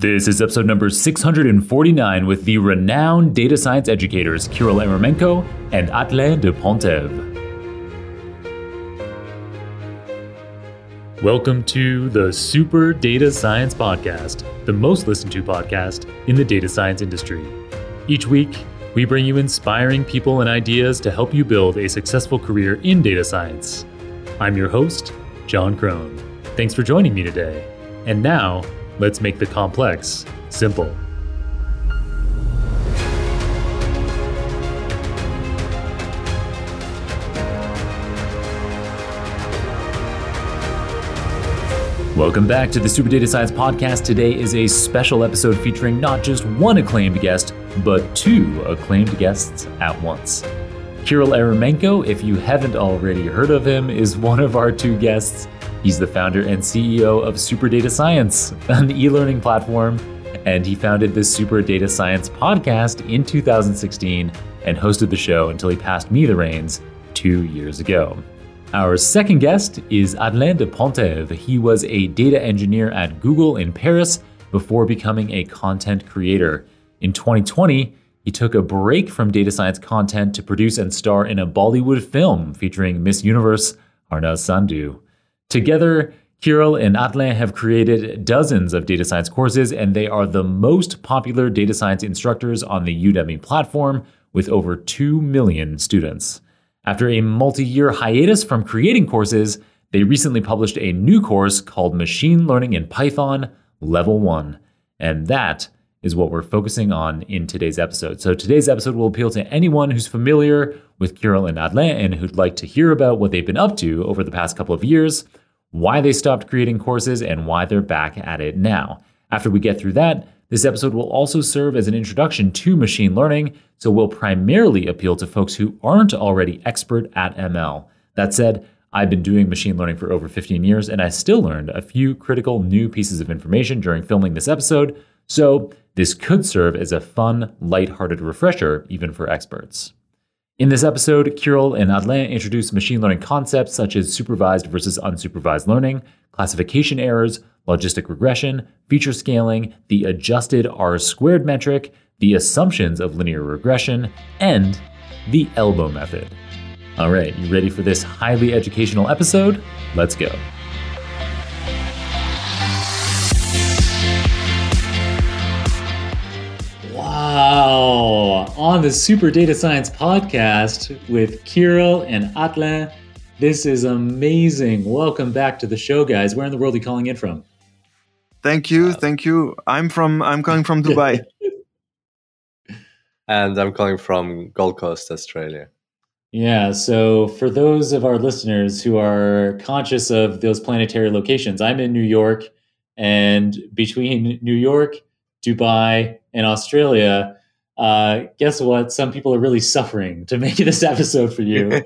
This is episode number 649 with the renowned data science educators Kirill Eremenko and Hadelin de Ponteves. Welcome to the Super Data Science Podcast, the most listened to podcast in the data science industry. Each week, we bring you inspiring people and ideas to help you build a successful career in data science. I'm your host, Jon Krohn. Thanks for joining me today. And now, let's make the complex simple. Welcome back to the Super Data Science Podcast. Today is a special episode featuring not just one acclaimed guest, but two acclaimed guests at once. Kirill Eremenko, if you haven't already heard of him, is one of our two guests. He's the founder and CEO of Super Data Science, an e learning platform, and he founded the Super Data Science podcast in 2016 and hosted the show until he passed me the reins two years ago. Our second guest is Hadelin de Ponteves. He was a data engineer at Google in Paris before becoming a content creator. In 2020, he took a break from data science content to produce and star in a Bollywood film featuring Miss Universe Harnaaz Sandhu. Together, Kirill and Hadelin have created dozens of data science courses, and they are the most popular data science instructors on the Udemy platform with over 2 million students. After a multi year hiatus from creating courses, they recently published a new course called Machine Learning in Python Level 1. And that is what we're focusing on in today's episode. So today's episode will appeal to anyone who's familiar with Kirill and Hadelin and who'd like to hear about what they've been up to over the past couple of years, why they stopped creating courses, and why they're back at it now. After we get through that, this episode will also serve as an introduction to machine learning, so will primarily appeal to folks who aren't already expert at ML. That said, I've been doing machine learning for over 15 years, and I still learned a few critical new pieces of information during filming this episode, so this could serve as a fun, lighthearted refresher even for experts. In this episode, Kirill and Hadelin introduce machine learning concepts such as supervised versus unsupervised learning, classification errors, logistic regression, feature scaling, the adjusted R squared metric, the assumptions of linear regression, and the elbow method. All right, you ready for this highly educational episode? Let's go. Wow! On the Super Data Science podcast with Kirill and Hadelin. This is amazing. Welcome back to the show, guys. Where in the world are you calling in from? Thank you, uh, thank you. I'm from I'm calling from Dubai. and I'm calling from Gold Coast, Australia. Yeah, so for those of our listeners who are conscious of those planetary locations, I'm in New York, and between New York, Dubai, and Australia, uh, guess what? Some people are really suffering to make this episode for you.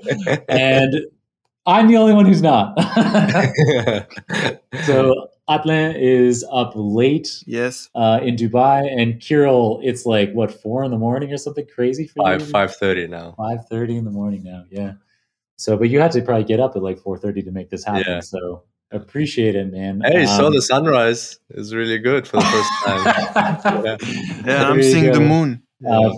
and I'm the only one who's not. so Hadelin is up late. Yes. Uh, in Dubai, and Kirill, it's like what four in the morning or something crazy for five you. five thirty now. Five thirty in the morning now. Yeah. So, but you had to probably get up at like four thirty to make this happen. Yeah. So appreciate it, man. Hey, saw Um, the sunrise. It's really good for the first time. yeah. Yeah, I'm There you seeing the moon. Uh,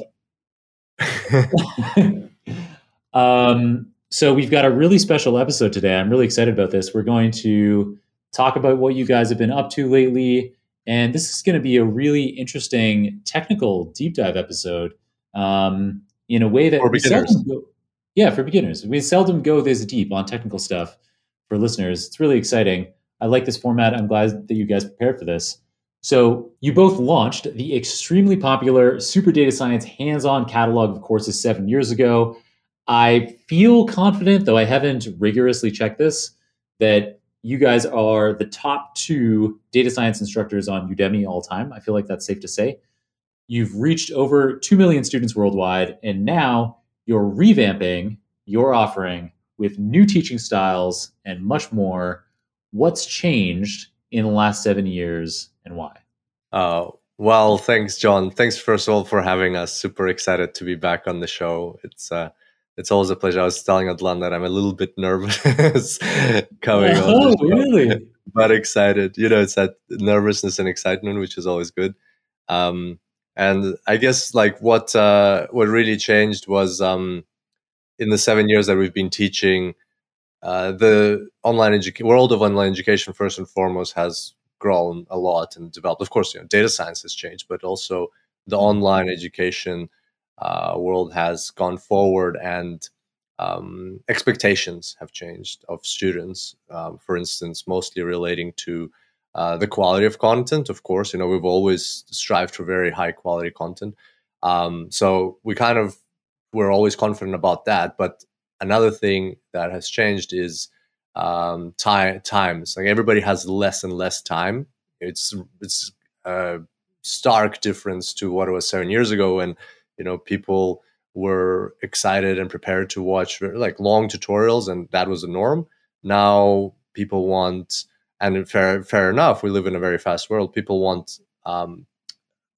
um, so we've got a really special episode today. I'm really excited about this. We're going to talk about what you guys have been up to lately, and this is going to be a really interesting technical deep dive episode. Um, in a way that For we beginners. seldom go- yeah, for beginners. We seldom go this deep on technical stuff for listeners. It's really exciting. I like this format. I'm glad that you guys prepared for this. So, you both launched the extremely popular Super Data Science hands on catalog of courses seven years ago. I feel confident, though I haven't rigorously checked this, that you guys are the top two data science instructors on Udemy all time. I feel like that's safe to say. You've reached over 2 million students worldwide, and now you're revamping your offering with new teaching styles and much more. What's changed in the last seven years and why? Uh, well, thanks, Jon. Thanks first of all for having us. Super excited to be back on the show. It's uh, it's always a pleasure. I was telling Hadelin that I'm a little bit nervous coming oh, on. Oh, really? But excited. You know, it's that nervousness and excitement, which is always good. Um, and I guess like what uh, what really changed was um, in the seven years that we've been teaching, uh, the online edu- world of online education first and foremost has grown a lot and developed. Of course, you know, data science has changed, but also the online education uh, world has gone forward and um, expectations have changed of students. Um, for instance, mostly relating to uh, the quality of content. Of course, you know we've always strived for very high quality content. Um, so we kind of we're always confident about that. But another thing that has changed is um, time times. Like everybody has less and less time. It's it's a stark difference to what it was seven years ago when you know people were excited and prepared to watch like long tutorials and that was the norm now people want and fair fair enough we live in a very fast world people want um,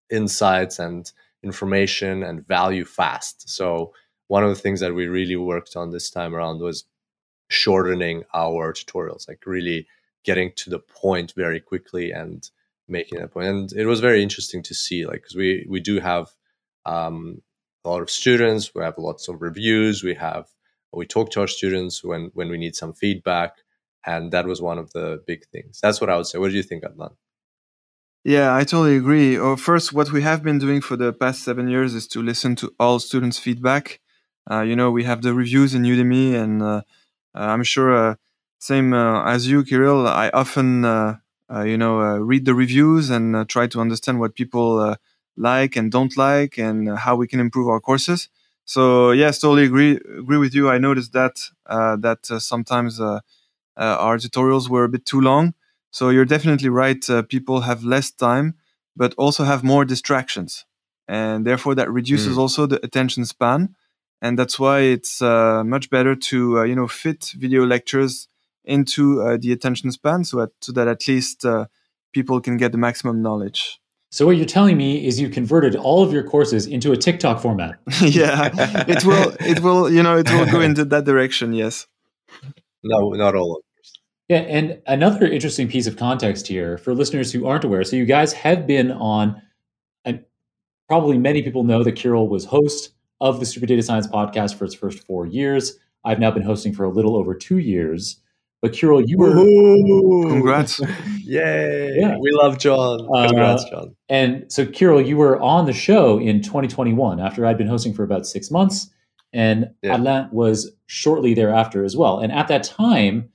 insights and information and value fast so one of the things that we really worked on this time around was shortening our tutorials like really getting to the point very quickly and making a point and it was very interesting to see like because we we do have um, a lot of students. We have lots of reviews. We have we talk to our students when when we need some feedback, and that was one of the big things. That's what I would say. What do you think, Hadelin? Yeah, I totally agree. Oh, first, what we have been doing for the past seven years is to listen to all students' feedback. Uh, you know, we have the reviews in Udemy, and uh, uh I'm sure, uh, same uh, as you, Kirill, I often, uh, you know, read the reviews and try to understand what people like and don't like and how we can improve our courses. So yes, totally agree agree with you. I noticed that uh, that uh, sometimes uh, uh our tutorials were a bit too long. So you're definitely right. Uh, people have less time, but also have more distractions, and therefore that reduces mm. also the attention span. And that's why it's uh, much better to you know fit video lectures into the attention span, so, at, so that at least people can get the maximum knowledge. So what you're telling me is you converted all of your courses into a TikTok format. yeah, it will. It will. You know, it will go into that direction. Yes. No, not all of Yeah, and another interesting piece of context here for listeners who aren't aware. So you guys have been on, and probably many people know that Kirill was host of the Super Data Science podcast for its first four years. I've now been hosting for a little over two years. But Kirill, you were Ooh, congrats! Yay! Yeah. We love Jon. Uh, congrats, uh, Jon. And so, Kirill, you were on the show in 2021 after I'd been hosting for about six months, and yeah. Hadelin was shortly thereafter as well. And at that time,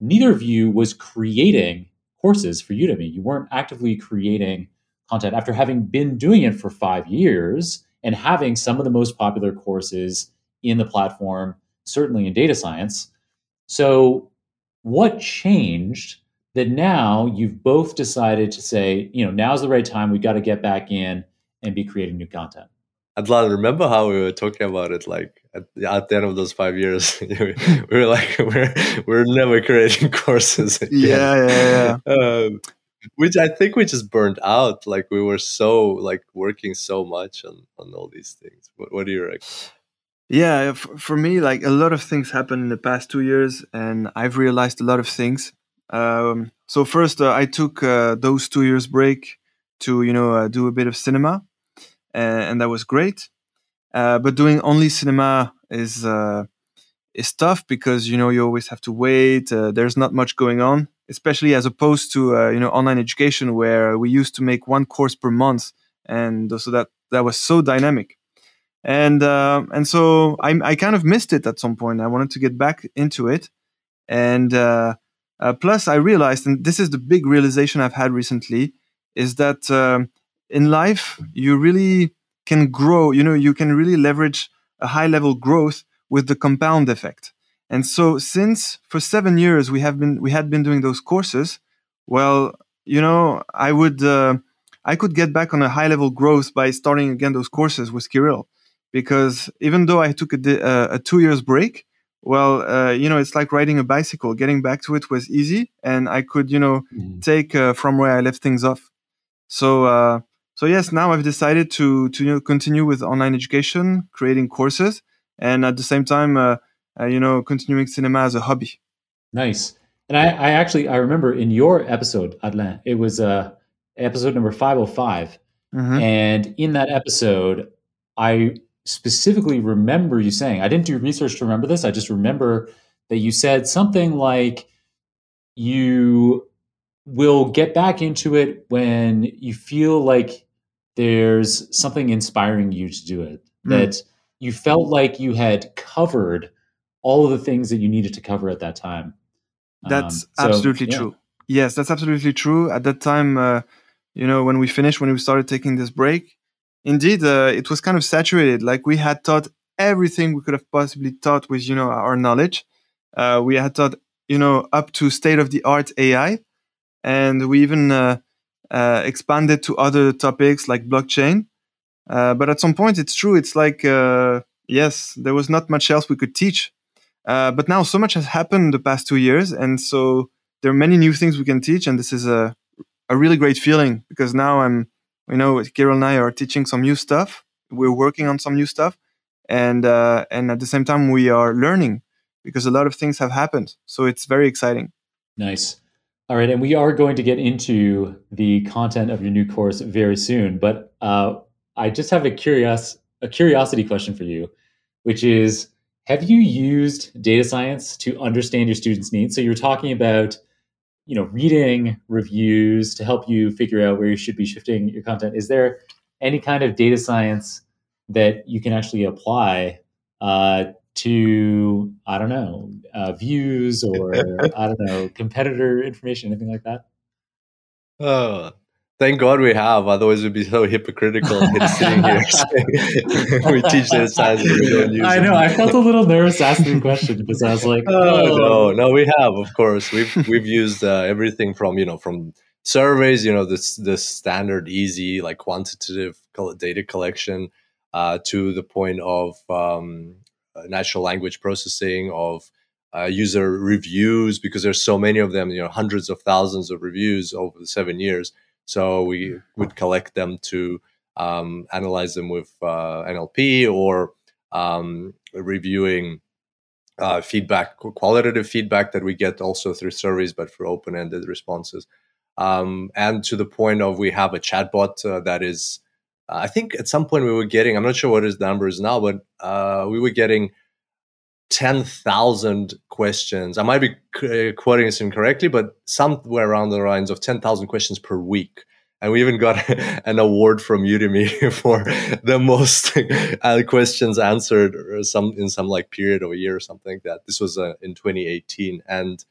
neither of you was creating courses for Udemy. You weren't actively creating content after having been doing it for five years and having some of the most popular courses in the platform, certainly in data science. So what changed that now you've both decided to say, you know, now's the right time. we've got to get back in and be creating new content. Hadelin, remember how we were talking about it like at, at the end of those five years? we were like, we're, we're never creating courses. Again. Yeah, yeah, yeah. Um, which I think we just burned out. Like we were so like working so much on, on all these things. What, what do you reckon? Yeah, for me, like a lot of things happened in the past two years, and I've realized a lot of things. Um, so first, uh, I took uh, those two years break to you know uh, do a bit of cinema, and, and that was great. Uh, but doing only cinema is uh, is tough because you know you always have to wait. Uh, there's not much going on, especially as opposed to you know online education where we used to make one course per month, and so that that was so dynamic and uh, and so I, I kind of missed it at some point. I wanted to get back into it, and uh, uh, plus I realized, and this is the big realization I've had recently, is that um, in life you really can grow. You know, you can really leverage a high level growth with the compound effect. And so, since for seven years we have been we had been doing those courses, well, you know, I would. Uh, I could get back on a high level growth by starting again those courses with Kirill because even though I took a, uh, a two years break, well, uh, you know, it's like riding a bicycle. Getting back to it was easy, and I could, you know, mm. take uh, from where I left things off. So, uh, so yes, now I've decided to to you know, continue with online education, creating courses, and at the same time, uh, uh, you know, continuing cinema as a hobby. Nice. And I, I actually I remember in your episode, Hadelin, it was uh, episode number five hundred five, mm-hmm. and in that episode, I specifically remember you saying I didn't do research to remember this. I just remember that you said something like you will get back into it when you feel like there's something inspiring you to do it. Mm. That you felt like you had covered all of the things that you needed to cover at that time. That's um, so, absolutely yeah. true. Yes, that's absolutely true. At that time, uh, you know, when we finished, when we started taking this break, indeed, uh, it was kind of saturated. Like we had taught everything we could have possibly taught with, you know, our knowledge. Uh, we had taught, you know, up to state of the art AI, and we even uh, expanded to other topics like blockchain. Uh, but at some point, it's true. It's like, uh, yes, there was not much else we could teach. Uh, but now so much has happened the past two years. And so there are many new things we can teach. And this is a, a really great feeling because now I'm, you know, Kirill and I are teaching some new stuff. We're working on some new stuff. And, uh, and at the same time, we are learning because a lot of things have happened. So it's very exciting. Nice. All right, and we are going to get into the content of your new course very soon. But uh, I just have a curious a curiosity question for you, which is have you used data science to understand your students' needs? So you're talking about you know reading reviews to help you figure out where you should be shifting your content. Is there any kind of data science that you can actually apply uh, to I don't know uh, views or I don't know competitor information, anything like that? Oh, Thank God we have, otherwise we'd be so hypocritical sitting here we teach data science and we don't use I know. It. I felt a little nervous asking the question because I was like, oh, oh. no, no, we have, of course. We've we've used uh, everything from you know from surveys, you know, this this standard, easy like quantitative data collection, uh, to the point of um, natural language processing of uh, user reviews because there's so many of them, you know, hundreds of thousands of reviews over the seven years so we would collect them to um, analyze them with uh, NLP or um, reviewing uh, feedback, qualitative feedback that we get also through surveys, but for open-ended responses. Um, and to the point of we have a chatbot uh, that is, I think at some point we were getting, I'm not sure what his number is now, but uh, we were getting 10,000 questions. I might be uh, quoting this incorrectly, but somewhere around the lines of 10,000 questions per week. And we even got an award from Udemy for the most uh, questions answered or some in some like period of a year or something like that. This was uh, in 2018. And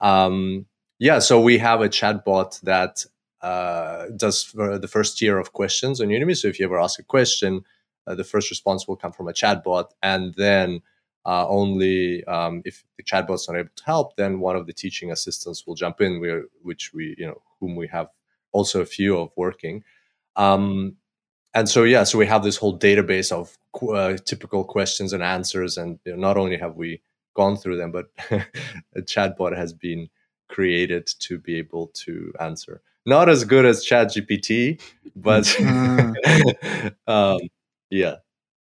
um, yeah, so we have a chatbot that uh, does the first tier of questions on Udemy. So if you ever ask a question, uh, the first response will come from a chatbot. And then uh, only um, if the chatbot's not able to help, then one of the teaching assistants will jump in, which we, you know, whom we have also a few of working. Um, and so, yeah, so we have this whole database of uh, typical questions and answers. And you know, not only have we gone through them, but a chatbot has been created to be able to answer. Not as good as ChatGPT, but mm. um, yeah,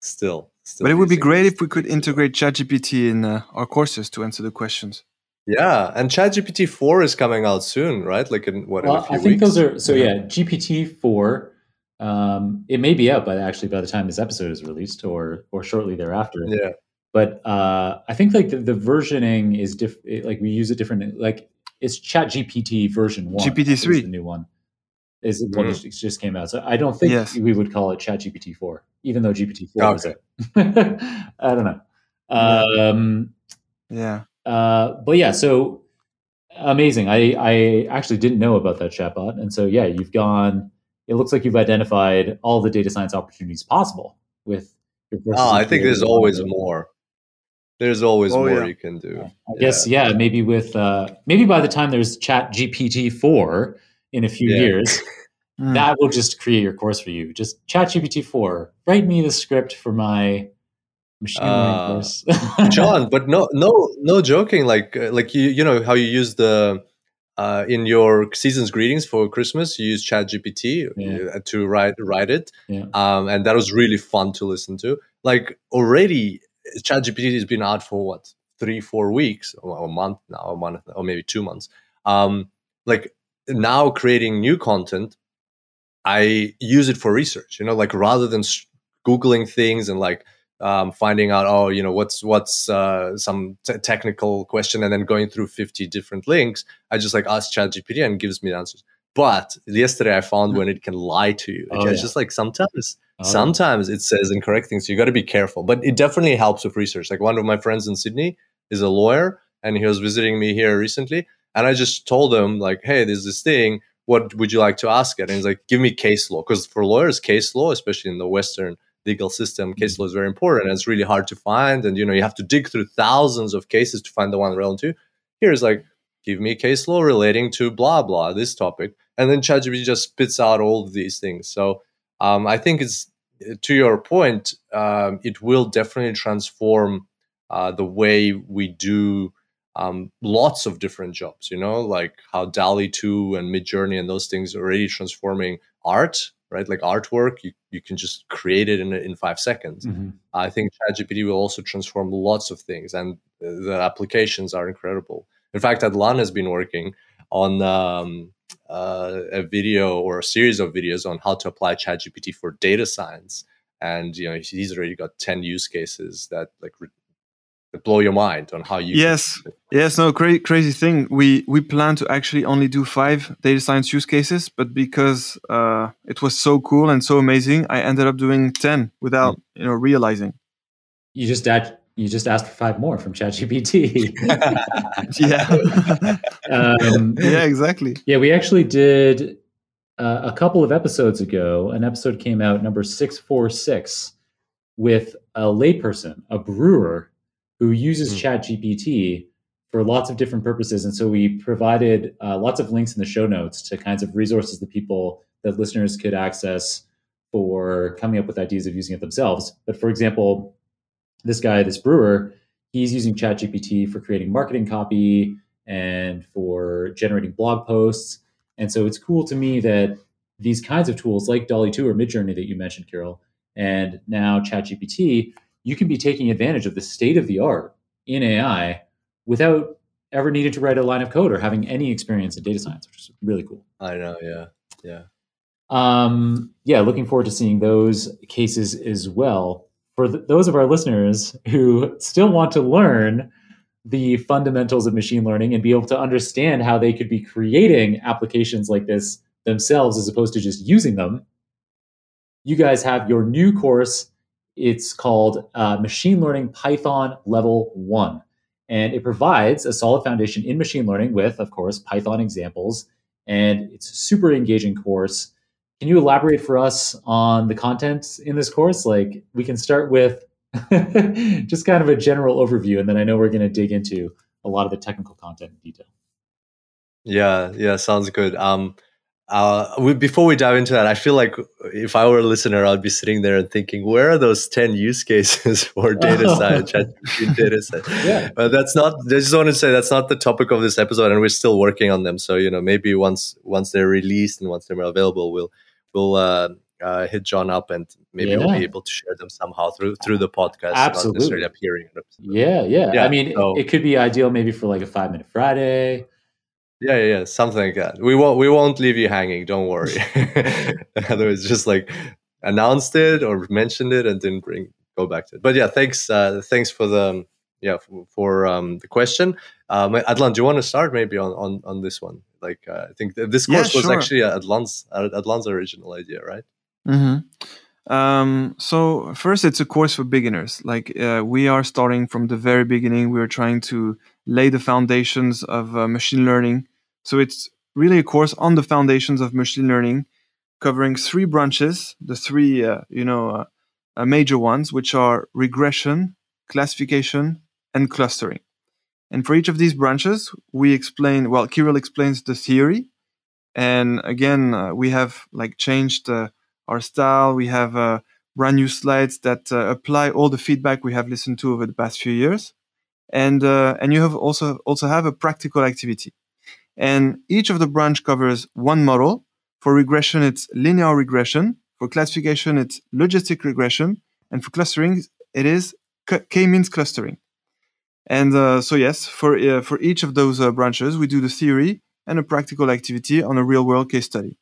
still but it would be great if we could integrate ChatGPT in uh, our courses to answer the questions. Yeah, and ChatGPT four is coming out soon, right? Like in what? Well, in I think weeks? those are so. Yeah, GPT four. Um, it may be out, but actually, by the time this episode is released, or or shortly thereafter. Yeah. But uh, I think like the, the versioning is different. Like we use it different. Like it's ChatGPT version one. GPT three, the new one is what mm. just came out. So I don't think yes. we would call it ChatGPT four, even though GPT four okay. was it. I don't know. Um, yeah. Uh, but yeah, so amazing. I I actually didn't know about that chatbot, and so yeah, you've gone. It looks like you've identified all the data science opportunities possible with. Your oh, I think there's always more. There's always oh, more yeah. you can do. I guess yeah, maybe with uh, maybe by the time there's Chat GPT four in a few yeah. years, mm. that will just create your course for you. Just Chat GPT four, write me the script for my machine learning uh, course. Jon, but no, no, no joking. Like, uh, like you, you know how you use the uh, in your season's greetings for Christmas, you use ChatGPT yeah. Uh, to write write it, yeah. um, and that was really fun to listen to. Like already, ChatGPT has been out for what three, four weeks, or a month now, a month, or maybe two months. Um, like now, creating new content, I use it for research. You know, like rather than googling things and like um, finding out, oh, you know, what's what's uh, some technical question, and then going through fifty different links, I just like ask ChatGPT and gives me the answers. But yesterday I found when it can lie to you. Oh, it's yeah. just like sometimes oh. sometimes it says incorrect things. So you got to be careful. But it definitely helps with research. Like one of my friends in Sydney is a lawyer and he was visiting me here recently. And I just told him, like, hey, there's this thing. What would you like to ask it? And he's like, give me case law. Because for lawyers, case law, especially in the Western legal system, case mm-hmm. law is very important. And it's really hard to find. And you know, you have to dig through thousands of cases to find the one relevant to. Here's like, give me a case law relating to blah blah this topic and then ChatGPT just spits out all of these things. So um, I think it's to your point, um, it will definitely transform uh, the way we do um, lots of different jobs. You know, like how DALL-E two and Midjourney and those things are already transforming art. Right, like artwork, you, you can just create it in in five seconds. Mm-hmm. I think ChatGPT will also transform lots of things, and the applications are incredible. In fact, Hadelin has been working on um, uh, a video or a series of videos on how to apply ChatGPT for data science, and you know he's already got ten use cases that like re- that blow your mind on how you. Yes, yes, no, cra- crazy thing. We we plan to actually only do five data science use cases, but because uh, it was so cool and so amazing, I ended up doing ten without mm. you know realizing. You just add you just asked for five more from ChatGPT. yeah. um, yeah, exactly. Yeah, we actually did uh, a couple of episodes ago. An episode came out, number 646, with a layperson, a brewer, who uses mm. ChatGPT for lots of different purposes. And so we provided uh, lots of links in the show notes to kinds of resources that people, that listeners could access for coming up with ideas of using it themselves. But for example, this guy, this brewer, he's using ChatGPT for creating marketing copy and for generating blog posts. And so it's cool to me that these kinds of tools like DALL-E 2 or Midjourney that you mentioned, Kirill, and now ChatGPT, you can be taking advantage of the state of the art in AI without ever needing to write a line of code or having any experience in data science, which is really cool. I know, yeah. Yeah. Um, yeah, looking forward to seeing those cases as well for th- those of our listeners who still want to learn the fundamentals of machine learning and be able to understand how they could be creating applications like this themselves as opposed to just using them, you guys have your new course. It's called uh, Machine Learning Python Level 1. And it provides a solid foundation in machine learning with, of course, Python examples. And it's a super engaging course. Can you elaborate for us on the content in this course? Like, we can start with just kind of a general overview, and then I know we're going to dig into a lot of the technical content in detail. Yeah, yeah, sounds good. Um, uh, we, before we dive into that, I feel like if I were a listener, I'd be sitting there and thinking, where are those 10 use cases for data science, data science? Yeah. But that's not, I just want to say that's not the topic of this episode and we're still working on them. So, you know, maybe once, once they're released and once they're available, we'll, we'll uh, uh, hit Jon up and maybe yeah. we'll be able to share them somehow through through the podcast. Absolutely. Necessarily appearing. Yeah, yeah, yeah. I mean, so, it could be ideal maybe for like a five minute Friday. Yeah, yeah, yeah, something like that. We won't we won't leave you hanging. Don't worry. Otherwise, just like announced it or mentioned it and didn't bring go back to it. But yeah, thanks. Uh, thanks for the yeah for, for um, the question. Um, Hadelin, do you want to start maybe on on, on this one? Like, uh, I think this course yeah, was actually Hadelin's Hadelin's original idea, right? Mm-hmm. Um, so first, it's a course for beginners. Like uh, we are starting from the very beginning. We are trying to lay the foundations of uh, machine learning. So it's really a course on the foundations of machine learning, covering three branches, the three uh, you know uh, uh, major ones, which are regression, classification, and clustering. And for each of these branches, we explain, well, Kirill explains the theory. And again, uh, we have like changed uh, our style. We have uh, brand new slides that uh, apply all the feedback we have listened to over the past few years. And, uh, and you have also, also have a practical activity. And each of the branch covers one model. For regression, it's linear regression. For classification, it's logistic regression. And for clustering, it is k-means clustering. And uh, so yes, for uh, for each of those uh, branches, we do the theory and a practical activity on a real world case study.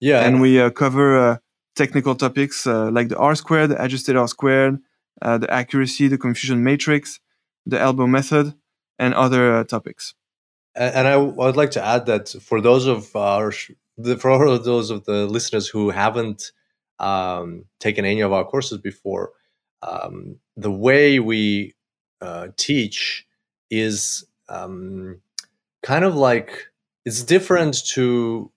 Yeah, and we uh, cover uh, technical topics uh, like the R squared, the adjusted R squared, the accuracy, the confusion matrix, the elbow method, and other topics. And I would like to add that for those of our for those of the listeners who haven't um, taken any of our courses before, um, the way we uh, teach is um, kind of like it's different to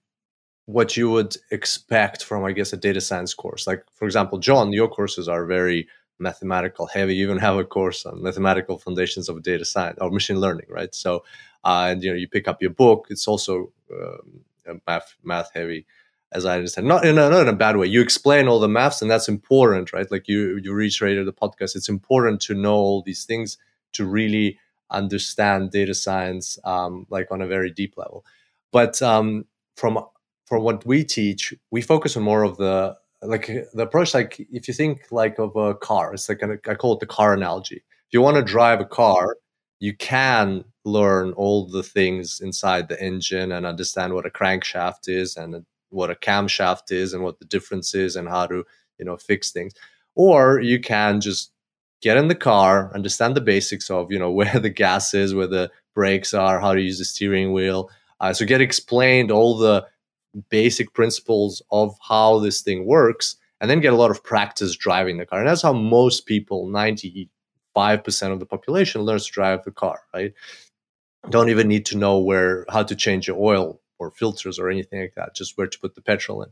what you would expect from, I guess, a data science course. Like, for example, Jon, your courses are very mathematical heavy. You even have a course on mathematical foundations of data science or machine learning, right? So, uh, and you know, you pick up your book. It's also um, math math heavy as I understand. Not in a, not in a bad way. You explain all the maths, and that's important, right? Like you you reiterated the podcast. It's important to know all these things to really understand data science, um, like on a very deep level. But um, from from what we teach, we focus on more of the like the approach. Like if you think like of a car, it's like an, I call it the car analogy. If you want to drive a car, you can learn all the things inside the engine and understand what a crankshaft is and what a camshaft is and what the difference is and how to you know fix things. Or you can just get in the car understand the basics of you know where the gas is where the brakes are how to use the steering wheel. Uh, so get explained all the basic principles of how this thing works and then get a lot of practice driving the car. And that's how most people 95% of the population learns to drive the car right? Don't even need to know where how to change your oil or filters or anything like that, just where to put the petrol in.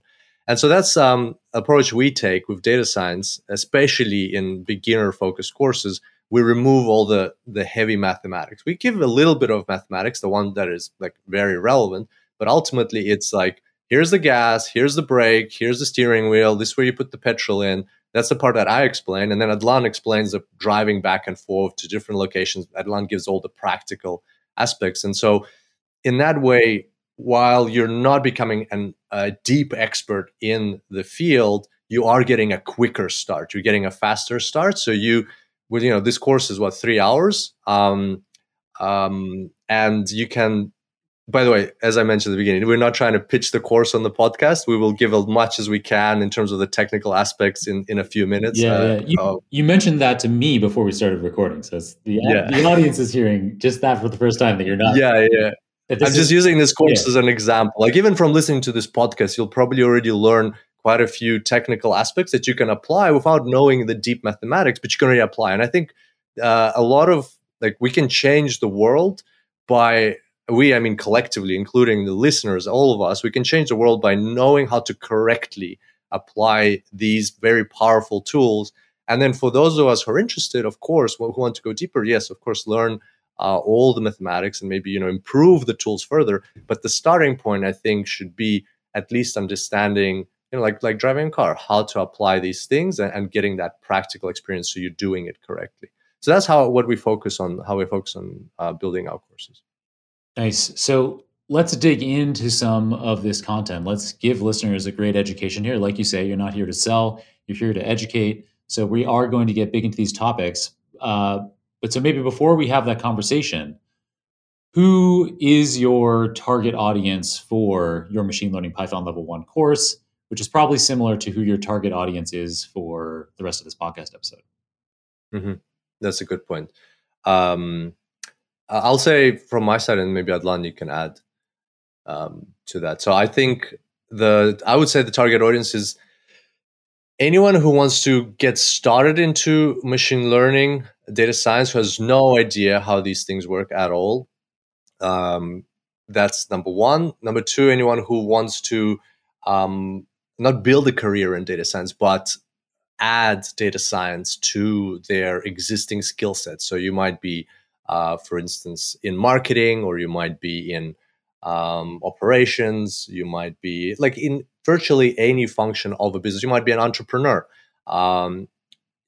And so that's um, approach we take with data science, especially in beginner focused courses. We remove all the the heavy mathematics. We give a little bit of mathematics, the one that is like very relevant, but ultimately it's like here's the gas, here's the brake, here's the steering wheel, this is where you put the petrol in. That's the part that I explain. And then Hadelin explains the driving back and forth to different locations. Hadelin gives all the practical aspects. And so in that way, while you're not becoming an, a deep expert in the field, you are getting a quicker start. You're getting a faster start. So you, with you know, this course is what three hours, um, um, and you can. By the way, as I mentioned at the beginning, we're not trying to pitch the course on the podcast. We will give as much as we can in terms of the technical aspects in, in a few minutes. Yeah, uh, yeah. You, uh, you, mentioned that to me before we started recording, so the yeah. the audience is hearing just that for the first time that you're not. Yeah, yeah. I'm is, just using this course yeah. as an example. Like even from listening to this podcast, you'll probably already learn quite a few technical aspects that you can apply without knowing the deep mathematics, but you can already apply. And I think uh, a lot of like we can change the world by we, I mean collectively, including the listeners, all of us, we can change the world by knowing how to correctly apply these very powerful tools. And then for those of us who are interested, of course, who want to go deeper, yes, of course, learn uh, all the mathematics and maybe you know improve the tools further. But the starting point i think should be at least understanding you know like like driving a car how to apply these things and, and getting that practical experience so you're doing it correctly. So that's how what we focus on how we focus on uh, building our courses. Nice. So let's dig into some of this content. Let's give listeners a great education here. Like you say you're not here to sell you're here to educate. So we are going to get big into these topics. Uh, but so maybe before we have that conversation, who is your target audience for your machine learning Python level one course, which is probably similar to who your target audience is for the rest of this podcast episode? Mm-hmm. That's a good point. Um, I'll say from my side, and maybe Hadelin, you can add um, to that. So I think the I would say the target audience is anyone who wants to get started into machine learning, data science, who has no idea how these things work at all. Um, that's number one. Number two, anyone who wants to um, not build a career in data science, but add data science to their existing skill set. So you might be, uh, for instance, in marketing, or you might be in um, operations, you might be like in virtually any function of a business. You might be an entrepreneur. Um,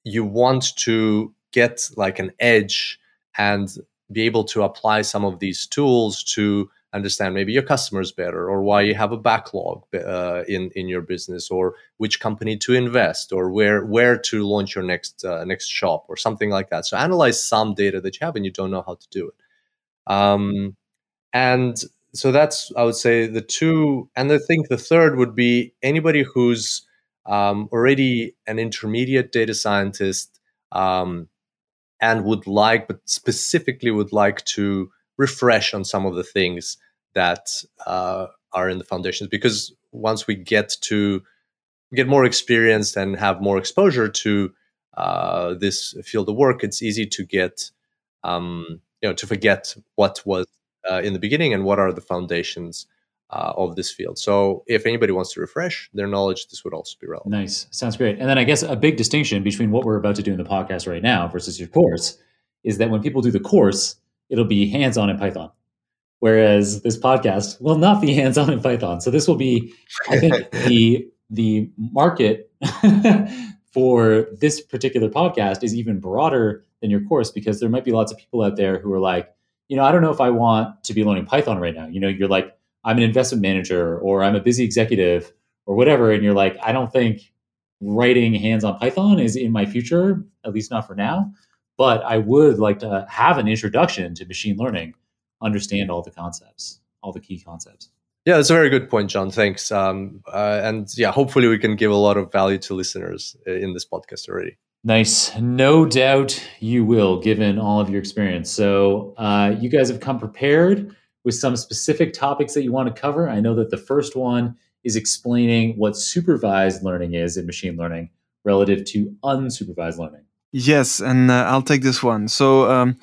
you want to get like an edge and be able to apply some of these tools to understand maybe your customers better or why you have a backlog uh, in in your business or which company to invest or where where to launch your next uh, next shop or something like that. So analyze some data that you have and you don't know how to do it. Um, and so that's i would say the two and i think the third would be anybody who's um, already an intermediate data scientist um, and would like but specifically would like to refresh on some of the things that uh, are in the foundations. Because once we get to get more experienced and have more exposure to uh, this field of work, it's easy to get um, you know to forget what was uh, in the beginning and what are the foundations uh, of this field. So if anybody wants to refresh their knowledge, this would also be relevant. Nice, sounds great. And then I guess a big distinction between what we're about to do in the podcast right now versus your course is that when people do the course, it'll be hands-on in Python. Whereas this podcast will not be hands-on in Python. So this will be, I think, the the market for this particular podcast is even broader than your course because there might be lots of people out there who are like, you know, I don't know if I want to be learning Python right now. You know, you're like, I'm an investment manager or I'm a busy executive or whatever, and you're like, I don't think writing hands-on Python is in my future, at least not for now but I would like to have an introduction to machine learning, understand all the concepts, all the key concepts. Yeah, that's a very good point, Jon. Thanks. Um, uh, and yeah, hopefully we can give a lot of value to listeners uh, in this podcast already. Nice. No doubt you will, given all of your experience. So, uh, you guys have come prepared with some specific topics that you want to cover. I know that the first one is explaining what supervised learning is in machine learning relative to unsupervised learning. Yes, and uh, I'll take this one. So, um,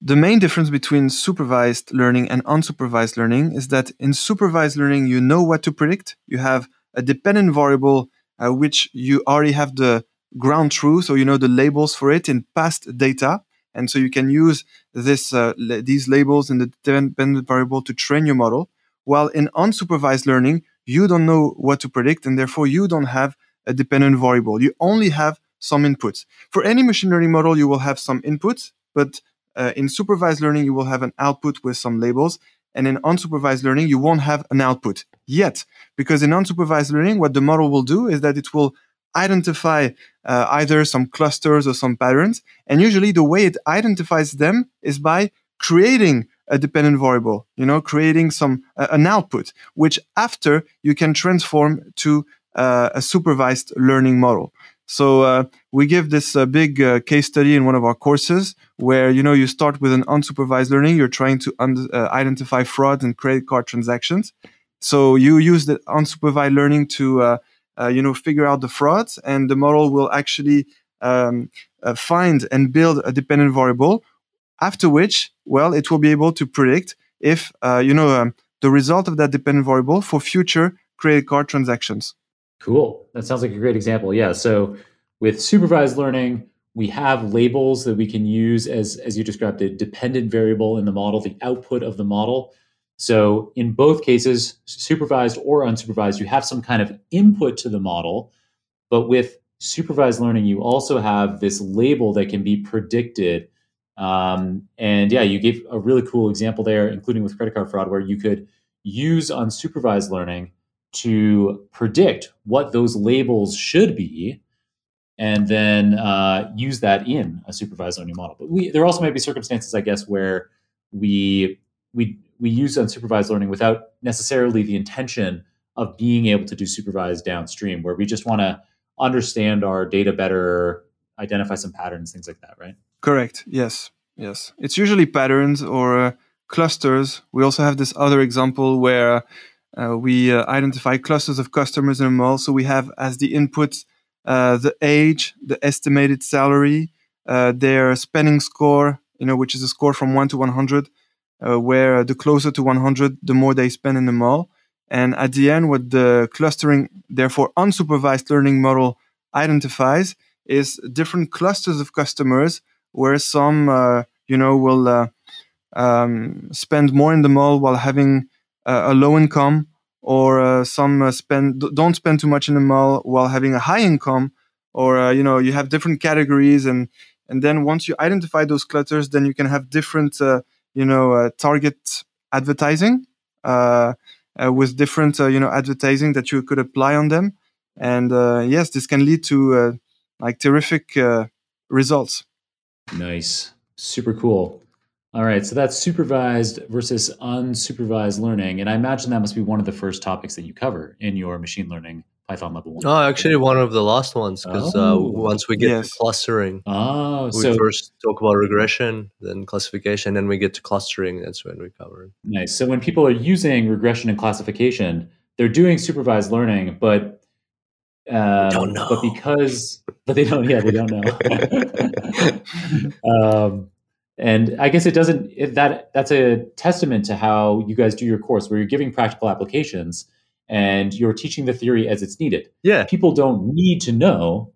the main difference between supervised learning and unsupervised learning is that in supervised learning, you know what to predict. You have a dependent variable uh, which you already have the ground truth, or you know the labels for it in past data, and so you can use this uh, these labels in the dependent variable to train your model. While in unsupervised learning, you don't know what to predict, and therefore you don't have a dependent variable. You only have some inputs. For any machine learning model, you will have some inputs, but uh, in supervised learning, you will have an output with some labels. And in unsupervised learning, you won't have an output yet. Because in unsupervised learning, what the model will do is that it will identify uh, either some clusters or some patterns. And usually the way it identifies them is by creating a dependent variable, you know, creating some, uh, an output, which after you can transform to uh, a supervised learning model. So uh, we give this uh, big uh, case study in one of our courses where you know you start with an unsupervised learning. You're trying to un- uh, identify fraud and credit card transactions. So you use the unsupervised learning to uh, you know figure out the frauds, and the model will actually um, find and build a dependent variable. After which, well, it will be able to predict if you know um, the result of that dependent variable for future credit card transactions. Cool. That sounds like a great example. Yeah. So with supervised learning, we have labels that we can use as, as you described, the dependent variable in the model, the output of the model. So in both cases, supervised or unsupervised, you have some kind of input to the model. But with supervised learning, you also have this label that can be predicted. Um, and yeah, you gave a really cool example there, including with credit card fraud, where you could use unsupervised learning to predict what those labels should be and then uh, use that in a supervised learning model. But we, there also might be circumstances, I guess, where we we we use unsupervised learning without necessarily the intention of being able to do supervised downstream, where we just want to understand our data better, identify some patterns, things like that, right? Correct. Yes. Yes. It's usually patterns or uh, clusters. We also have this other example where uh, we uh, identify clusters of customers in a mall. So we have as the input uh, the age, the estimated salary, uh, their spending score, you know, which is a score from one to 100, uh, where the closer to 100, the more they spend in the mall. And at the end, what the clustering, therefore unsupervised learning model identifies is different clusters of customers where some, uh, you know, will um, spend more in the mall while having a low income or uh, some uh, spend don't spend too much in the mall while having a high income or uh, you know you have different categories and and then once you identify those clusters then you can have different uh, you know uh, target advertising uh, uh, with different you know advertising that you could apply on them, and yes, this can lead to like terrific results. Nice, super cool. All right, so that's supervised versus unsupervised learning, and I imagine that must be one of the first topics that you cover in your machine learning Python level one. Oh, actually, one of the last ones because uh, Oh. once we get Yes. to clustering, Oh, we so first talk about regression, then classification, then we get to clustering. That's when we cover it. Nice. So when people are using regression and classification, they're doing supervised learning, but um, Don't know. But because, but they don't. Yeah, they don't know. um, and I guess it doesn't. It, that that's a testament to how you guys do your course, where you're giving practical applications and you're teaching the theory as it's needed. Yeah, People don't need to know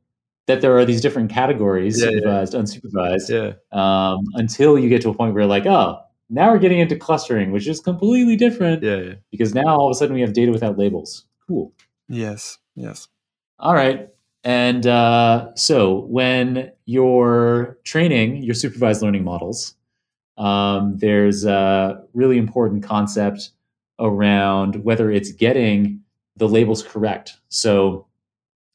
that there are these different categories, Yeah, yeah. supervised, unsupervised, yeah, um, until you get to a point where you're like, oh, now we're getting into clustering, which is completely different yeah, yeah. because now all of a sudden we have data without labels. Cool. Yes, yes. All right. And uh, so when you're training your supervised learning models, um, there's a really important concept around whether it's getting the labels correct. So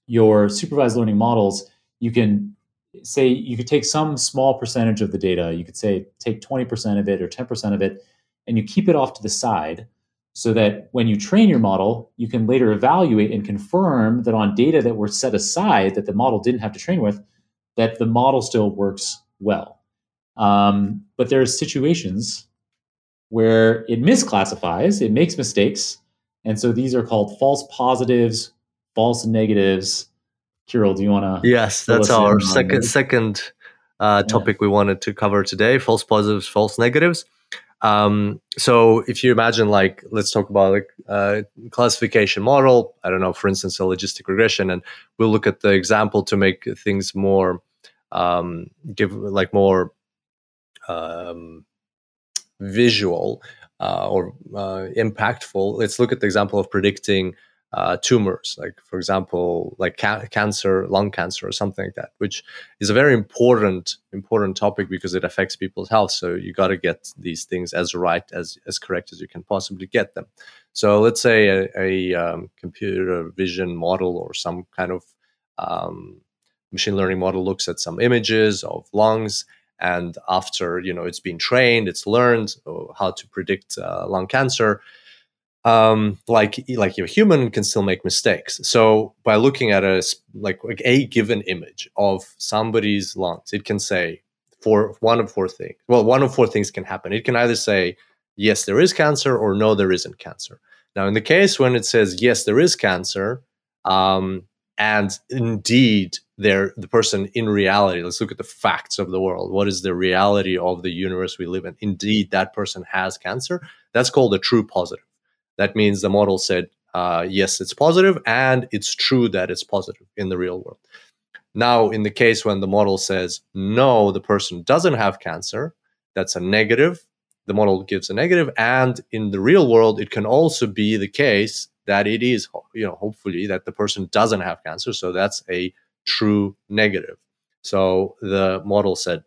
your supervised learning models, you can say you could take some small percentage of the data. You could say take 20% of it or 10% of it, and you keep it off to the side so that when you train your model, you can later evaluate and confirm that on data that were set aside that the model didn't have to train with, that the model still works well. Um, but are situations where it misclassifies, it makes mistakes, and so these are called false positives, false negatives. Kirill, do you want to? Yes, that's our second those. second uh, Yeah. topic we wanted to cover today: false positives, false negatives. Um, so, if you imagine, like, let's talk about like uh, classification model. I don't know, for instance, a logistic regression, and we'll look at the example to make things more, um, give like more um, visual uh, or uh, impactful. Let's look at the example of predicting uh, tumors, like for example, like ca- cancer, lung cancer, or something like that, which is a very important important topic because it affects people's health. So you got to get these things as right as as correct as you can possibly get them. So let's say a, a um, computer vision model or some kind of um, machine learning model looks at some images of lungs and after you know it's been trained it's learned uh, how to predict uh, lung cancer um, like like a human can still make mistakes. So by looking at a like, like a given image of somebody's lungs it can say for one of four things well one of four things can happen. It can either say yes there is cancer or no there isn't cancer. Now in the case when it says yes there is cancer um, and indeed the person in reality. Let's look at the facts of the world. What is the reality of the universe we live in? Indeed that person has cancer. That's called a true positive. That means the model said uh, yes it's positive and it's true that it's positive in the real world. Now in the case when the model says no the person doesn't have cancer that's a negative the model gives a negative and in the real world it can also be the case that it is you know hopefully that the person doesn't have cancer so that's a true negative. So the model said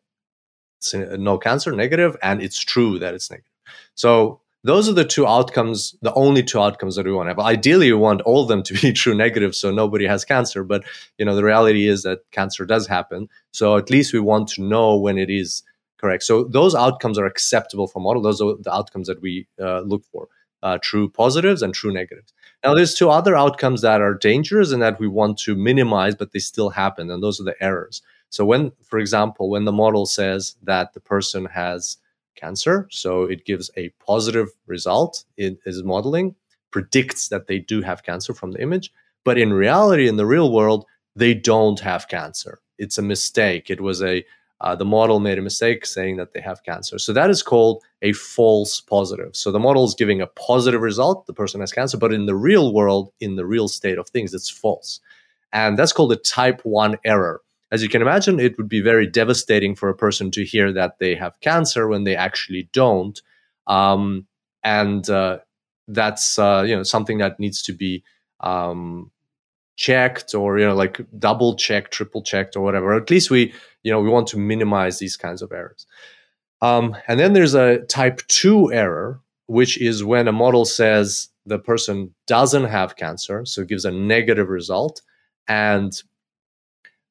no cancer negative and it's true that it's negative. So those are the two outcomes the only two outcomes that we want to have. Ideally we want all of them to be true negative so nobody has cancer but you know the reality is that cancer does happen. So at least we want to know when it is correct. So those outcomes are acceptable for model. Those are the outcomes that we uh, look for uh, true positives and true negatives. Now there's two other outcomes that are dangerous and that we want to minimize but they still happen and those are the errors. So when for example when the model says that the person has cancer so it gives a positive result in its modeling predicts that they do have cancer from the image but in reality in the real world they don't have cancer. It's a mistake. It was a uh, the model made a mistake saying that they have cancer. So that is called a false positive. So the model is giving a positive result the person has cancer but in the real world in the real state of things it's false. And that's called a type 1 error. As you can imagine, it would be very devastating for a person to hear that they have cancer when they actually don't. Um, and uh, that's uh, you know something that needs to be um, checked or you know like double checked, triple checked, or whatever. At least we you know we want to minimize these kinds of errors. Um, and then there's a type two error, which is when a model says the person doesn't have cancer, so it gives a negative result, and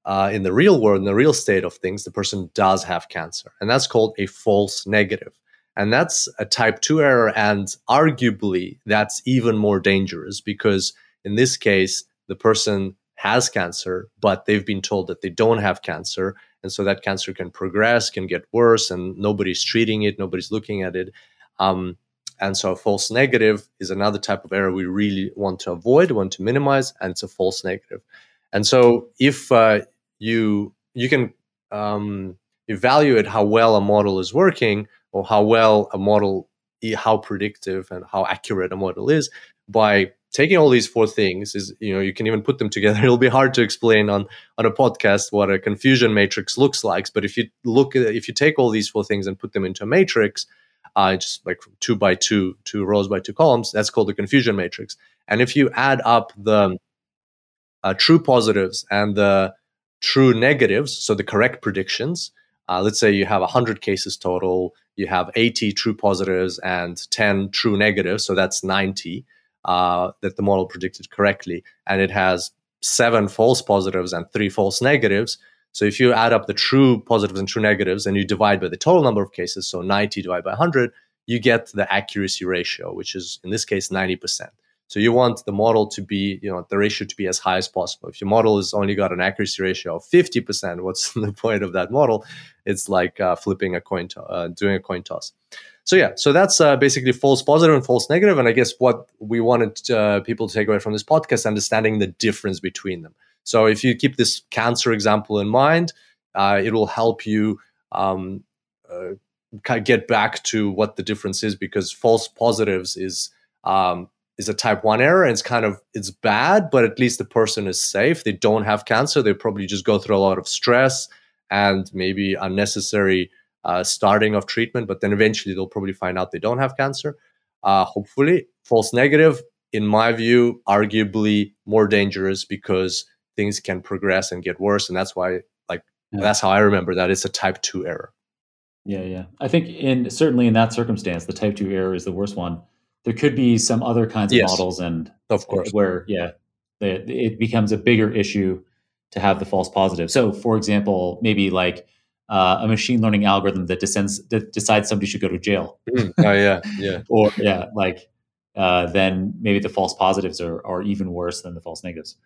uh, in the real world, in the real state of things, the person does have cancer, and that's called a false. And that's a type 2 error. And arguably, that's even more dangerous because in this case, the person has cancer, but they've been told that they don't have cancer. And so that cancer can progress, can get worse, and nobody's treating it, nobody's looking at it. Um, and so a false negative is another type of error we really want to avoid, want to minimize, and it's a false negative. And so if uh, you you can um, evaluate how well a model is working or how well a model, how predictive and how accurate a model is by taking all these four things is you know you can even put them together. It'll be hard to explain on on a podcast what a confusion matrix looks like but if you look at if you take all these four things and put them into a matrix uh, just like two by two two rows by two columns that's called the confusion matrix. And if you add up the uh, true positives and the true negatives so the correct predictions uh, let's say you have 100 cases total you have 80 true positives and 10 true negatives so that's 90 uh, that the model predicted correctly and it has seven false positives and three false negatives so if you add up the true positives and true negatives and you divide by the total number of cases so 90 divided by 100 you get the accuracy ratio which is in this case 90% so you want the model to be, you know, the ratio to be as high as possible. If your model has only got an accuracy ratio of 50%, what's the point of that model? It's like uh, flipping a coin, to- uh, doing a coin toss. So yeah, so that's uh, basically false positive and false negative. And I guess what we wanted uh, people to take away from this podcast, understanding the difference between them. So if you keep this cancer example in mind, uh, it will help you um, uh, get back to what the difference is because false positives is um, is a type 1 error and it's kind of it's bad but at least the person is safe they don't have cancer they probably just go through a lot of stress and maybe unnecessary uh, starting of treatment but then eventually they'll probably find out they don't have cancer. Uh, hopefully false negative in my view arguably more dangerous because things can progress and get worse and that's why like yeah. that's how i remember that. It's a type 2 error. Yeah yeah. I think in certainly in that circumstance the type 2 error is the worst one. There could be some other kinds of yes, models and of course. where yeah it becomes a bigger issue to have the false positive. So for example maybe like uh, a machine learning algorithm that, descends, that decides somebody should go to jail mm. oh yeah yeah or yeah like uh, then maybe the false positives are, are even worse than the false negatives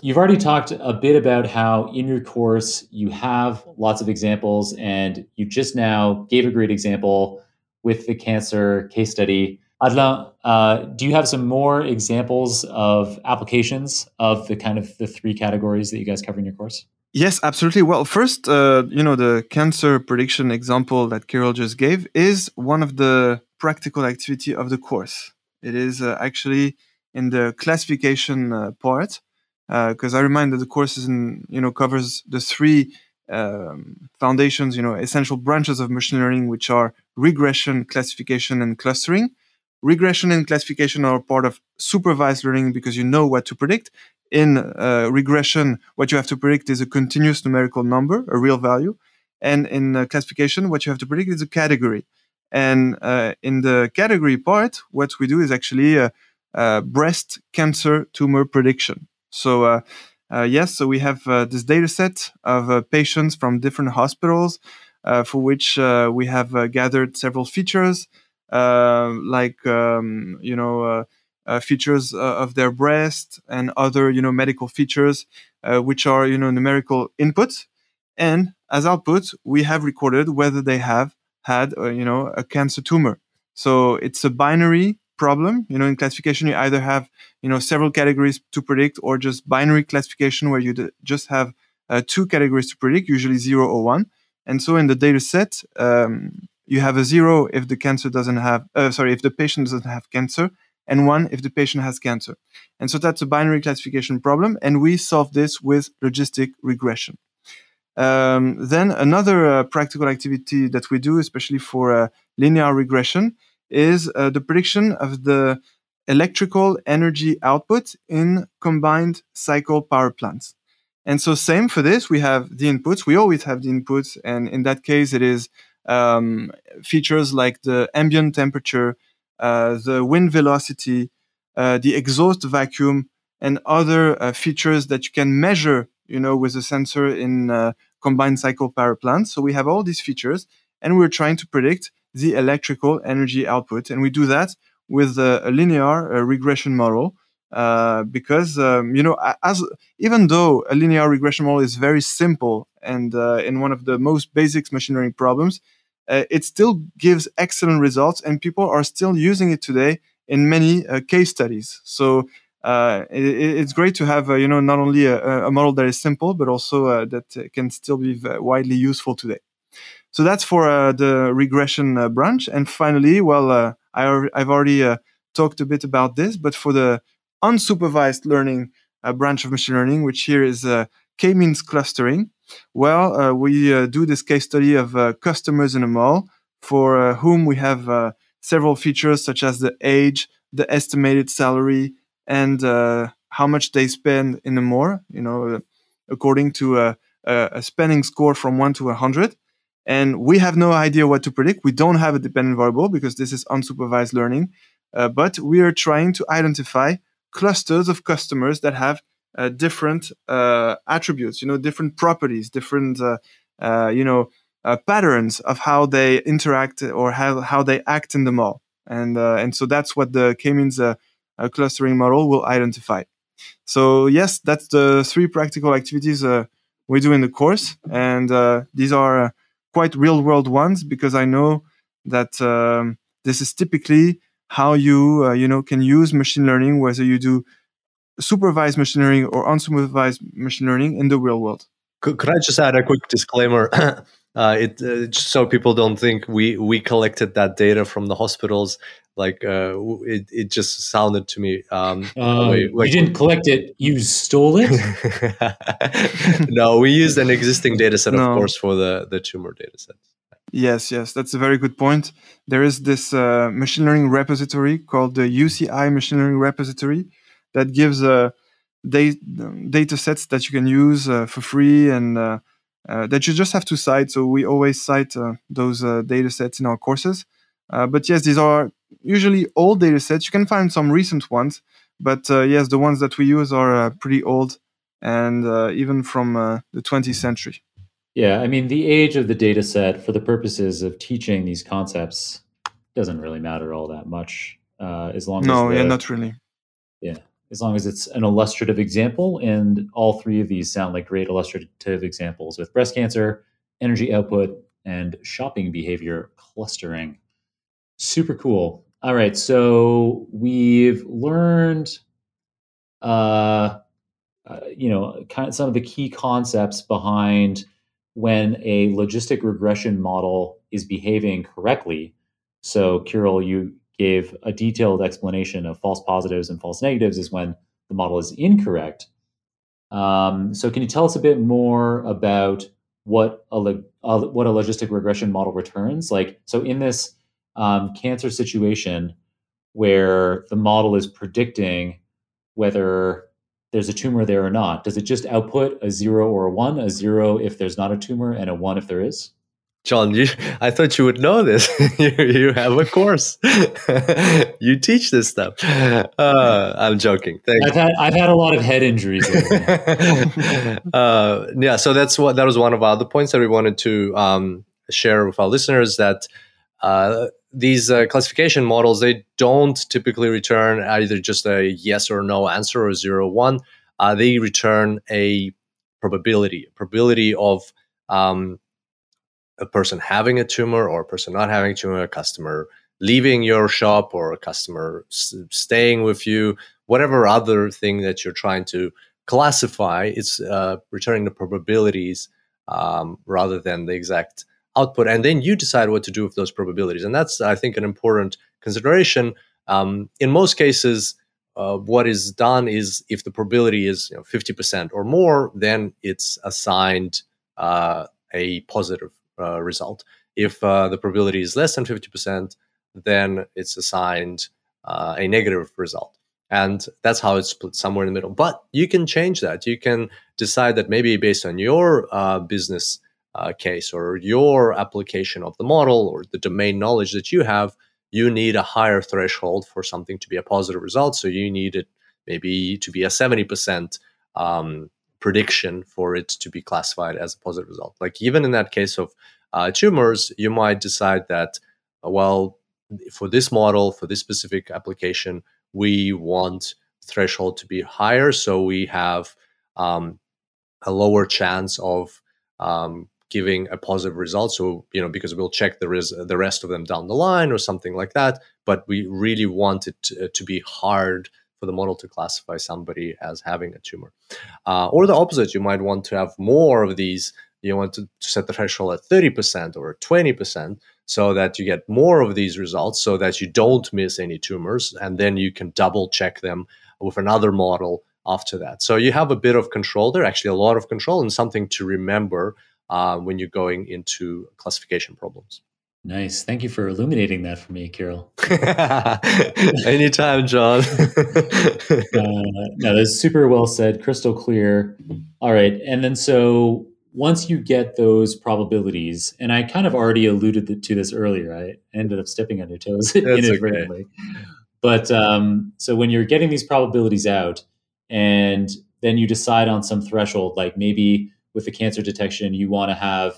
You've already talked a bit about how in your course you have lots of examples, and you just now gave a great example with the cancer case study. Hadelin, uh, do you have some more examples of applications of the kind of the three categories that you guys cover in your course? Yes, absolutely. Well, first, uh, you know, the cancer prediction example that Kirill just gave is one of the practical activity of the course. It is uh, actually in the classification uh, part, because uh, I remind that the course is in, you know, covers the three um, foundations, you know, essential branches of machine learning, which are regression, classification, and clustering regression and classification are part of supervised learning because you know what to predict. In uh, regression, what you have to predict is a continuous numerical number, a real value. And in uh, classification, what you have to predict is a category. And uh, in the category part, what we do is actually a, a breast cancer tumor prediction. So, uh, uh, yes, so we have uh, this data set of patients from different hospitals for which we have gathered several features uh, like um, you know uh, uh, features of their breast and other you know medical features, which are you know numerical inputs, and as output we have recorded whether they have had you know a cancer tumor. So it's a binary problem. You know, in classification, you either have you know several categories to predict, or just binary classification where you d- just have uh, two categories to predict, usually zero or one. And so in the data set, um, you have a zero if the cancer doesn't have, uh, sorry, if the patient doesn't have cancer, and one if the patient has cancer. And so that's a binary classification problem, and we solve this with logistic regression. Um, then another uh, practical activity that we do, especially for uh, linear regression, is uh, the prediction of the electrical energy output in combined cycle power plants. And so same for this, we have the inputs. We always have the inputs, and in that case, it is um, features like the ambient temperature, uh, the wind velocity, uh, the exhaust vacuum, and other uh, features that you can measure, you know, with a sensor in uh, combined cycle power plants. So we have all these features, and we're trying to predict the electrical energy output, and we do that with a, a linear a regression model. Uh, because um, you know, as even though a linear regression model is very simple and uh, in one of the most basic machine learning problems, uh, it still gives excellent results, and people are still using it today in many uh, case studies. So uh, it, it's great to have you know not only a, a, model that is simple, but also that can still be widely useful today. So that's for the regression branch. And finally, well, I, have already talked a bit about this, but for the unsupervised learning uh, branch of machine learning, which here is uh, k-means clustering. Well, uh, we uh, do this case study of uh, customers in a mall for uh, whom we have several features such as the age, the estimated salary, and how much they spend in a mall. You know, according to a, a spending score from one to hundred. And we have no idea what to predict. We don't have a dependent variable because this is unsupervised learning. but we are trying to identify clusters of customers that have uh, different uh, attributes, you know, different properties, different, uh, uh you know, uh, patterns of how they interact or how, how they act in the mall. And, uh, and so that's what the K-means clustering model will identify. So yes, that's the three practical activities we do in the course. And these are quite real world ones because I know that um, this is typically how you uh, you know can use machine learning, whether you do supervised machine learning or unsupervised machine learning in the real world. Could, could I just add a quick disclaimer? uh, it uh, just so people don't think we we collected that data from the hospitals. Like uh, it, it just sounded to me. Um, like, you didn't collect it; you stole it. no, we used an existing data set, no. of course, for the the tumor data sets. Yes, yes, that's a very good point. There is this uh, machine learning repository called the UCI Machine Learning Repository that gives uh, da- data sets that you can use uh, for free and uh, uh, that you just have to cite. So we always cite uh, those data sets in our courses. but yes, these are usually old data sets. You can find some recent ones, but yes, the ones that we use are pretty old and even from the 20th century. Yeah, I mean, the age of the data set for the purposes of teaching these concepts doesn't really matter all that much. Uh, as long no, as the, yeah, not really. Yeah, as long as it's an illustrative example, and all three of these sound like great illustrative examples with breast cancer, energy output, and shopping behavior clustering. Super cool. All right, so we've learned, uh, uh, you know, kind of some of the key concepts behind when a logistic regression model is behaving correctly. So, Kirill, you gave a detailed explanation of false positives and false negatives is when the model is incorrect. Um, so, can you tell us a bit more about what a uh, what a logistic regression model returns? Like, so in this um, cancer situation where the model is predicting whether there's a tumor there or not? Does it just output a zero or a one, a zero if there's not a tumor and a one if there is? Jon, you, I thought you would know this. you, you, have a course. you teach this stuff. Uh, I'm joking. Thanks. I've had I've had a lot of head injuries. uh, yeah, so that's what that was one of our other points that we wanted to um, share with our listeners. That uh, these uh, classification models they don't typically return either just a yes or no answer or zero one. Uh, they return a probability a probability of um, a person having a tumor or a person not having a tumor a customer leaving your shop or a customer s- staying with you. Whatever other thing that you're trying to classify it's uh, returning the probabilities um, rather than the exact output and then you decide what to do with those probabilities. And that's i think an important consideration. Um, in most cases uh, what is done is if the probability is you know, 50% or more then it's assigned uh, a positive uh, result. If uh, the probability is less than 50% then it's assigned uh, a negative result. And that's how it's split somewhere in the middle. But you can change that. You can decide that maybe based on your uh, business uh, case or your application of the model or the domain knowledge that you have, you need a higher threshold for something to be a positive result. So you need it maybe to be a 70% um, prediction for it to be classified as a positive result. Like even in that case of uh, tumors, you might decide that, well, for this model, for this specific application, we want threshold to be higher. So we have um, a lower chance of um, giving a positive result. So, you know, because we'll check the, res- the rest of them down the line or something like that. But we really want it to, to be hard for the model to classify somebody as having a tumor. Uh, or the opposite, you might want to have more of these. You want to set the threshold at 30% or 20% so that you get more of these results so that you don't miss any tumors. And then you can double check them with another model after that. So you have a bit of control there, actually, a lot of control, and something to remember uh, when you're going into classification problems. Nice. Thank you for illuminating that for me, Kirill. Anytime, Jon. uh, no, that's super well said, crystal clear. All right. And then so once you get those probabilities, and I kind of already alluded to this earlier, I ended up stepping on your toes inadvertently. Okay. But um, so when you're getting these probabilities out, and then you decide on some threshold, like maybe with the cancer detection, you want to have,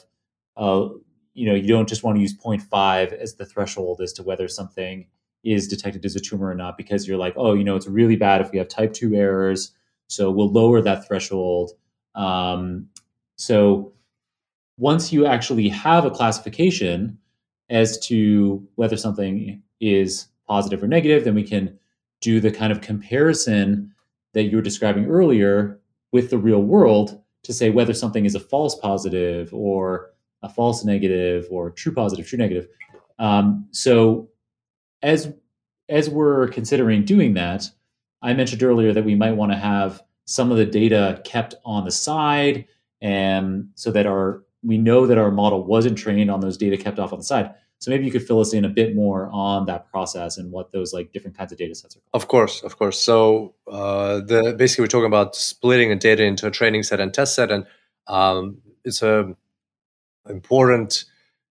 uh, you know, you don't just want to use 0.5 as the threshold as to whether something is detected as a tumor or not, because you're like, oh, you know, it's really bad if we have type 2 errors. So we'll lower that threshold. Um, so once you actually have a classification as to whether something is positive or negative, then we can do the kind of comparison that you were describing earlier with the real world to say whether something is a false positive or a false negative or true positive, true negative. Um, so as as we're considering doing that, I mentioned earlier that we might want to have some of the data kept on the side, and so that our we know that our model wasn't trained on those data kept off on the side. So maybe you could fill us in a bit more on that process and what those like different kinds of data sets are. Of course, of course. So uh, the basically we're talking about splitting the data into a training set and test set, and um, it's a important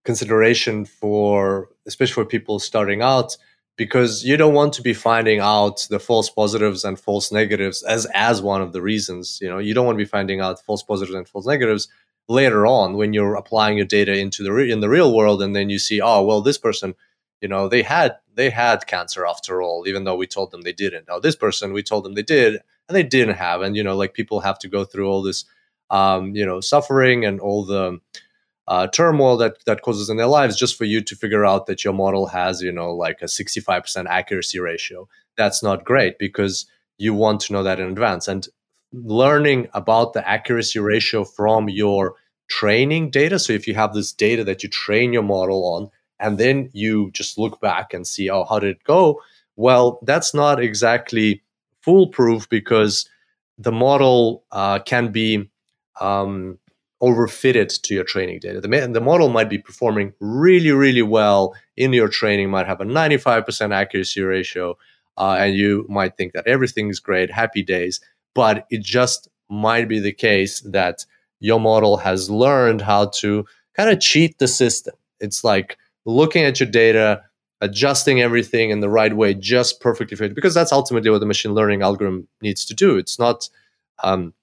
consideration for especially for people starting out because you don't want to be finding out the false positives and false negatives as as one of the reasons you know you don't want to be finding out false positives and false negatives later on when you're applying your data into the re- in the real world and then you see oh well this person you know they had they had cancer after all even though we told them they didn't. Now this person we told them they did and they didn't have and you know like people have to go through all this um, you know suffering and all the uh, turmoil that that causes in their lives just for you to figure out that your model has you know like a 65% accuracy ratio. That's not great because you want to know that in advance. And learning about the accuracy ratio from your training data. So if you have this data that you train your model on, and then you just look back and see, oh, how did it go? Well, that's not exactly foolproof because the model uh, can be um, overfitted to your training data. The, the model might be performing really, really well in your training, might have a 95% accuracy ratio, uh, and you might think that everything is great, happy days but it just might be the case that your model has learned how to kind of cheat the system. It's like looking at your data, adjusting everything in the right way, just perfectly fit, because that's ultimately what the machine learning algorithm needs to do. It's not, um,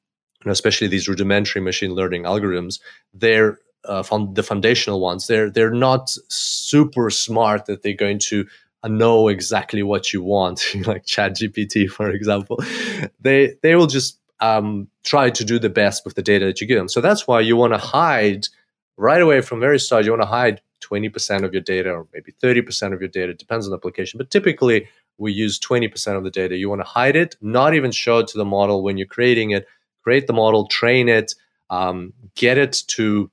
especially these rudimentary machine learning algorithms, they're uh, the foundational ones. They're they're not super smart that they're going to know exactly what you want, like Chat GPT, for example, they they will just um, try to do the best with the data that you give them. So that's why you want to hide right away from very start. You want to hide 20% of your data or maybe 30% of your data. It depends on the application, but typically we use 20% of the data. You want to hide it, not even show it to the model when you're creating it. Create the model, train it, um, get it to,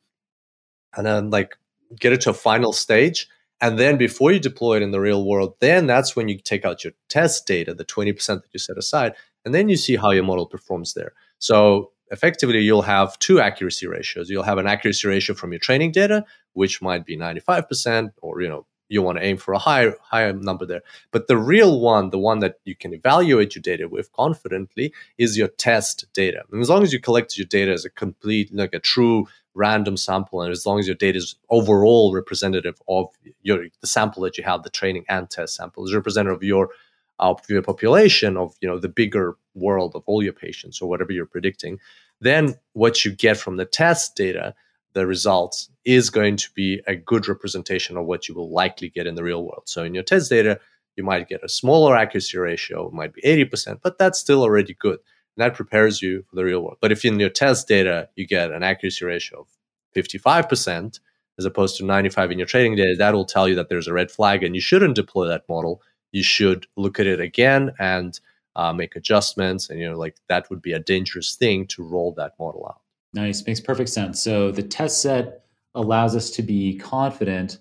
and then like get it to a final stage and then before you deploy it in the real world, then that's when you take out your test data, the 20% that you set aside, and then you see how your model performs there. So effectively, you'll have two accuracy ratios. You'll have an accuracy ratio from your training data, which might be 95% or, you know, you want to aim for a higher higher number there. But the real one, the one that you can evaluate your data with confidently, is your test data. And as long as you collect your data as a complete, like a true random sample, and as long as your data is overall representative of your the sample that you have, the training and test sample is representative of your of your population of you know the bigger world of all your patients or whatever you're predicting, then what you get from the test data the results is going to be a good representation of what you will likely get in the real world. So in your test data, you might get a smaller accuracy ratio, it might be 80%, but that's still already good. And that prepares you for the real world. But if in your test data you get an accuracy ratio of 55% as opposed to 95 in your training data, that will tell you that there's a red flag and you shouldn't deploy that model. You should look at it again and uh, make adjustments. And, you know, like that would be a dangerous thing to roll that model out. Nice. Makes perfect sense. So the test set allows us to be confident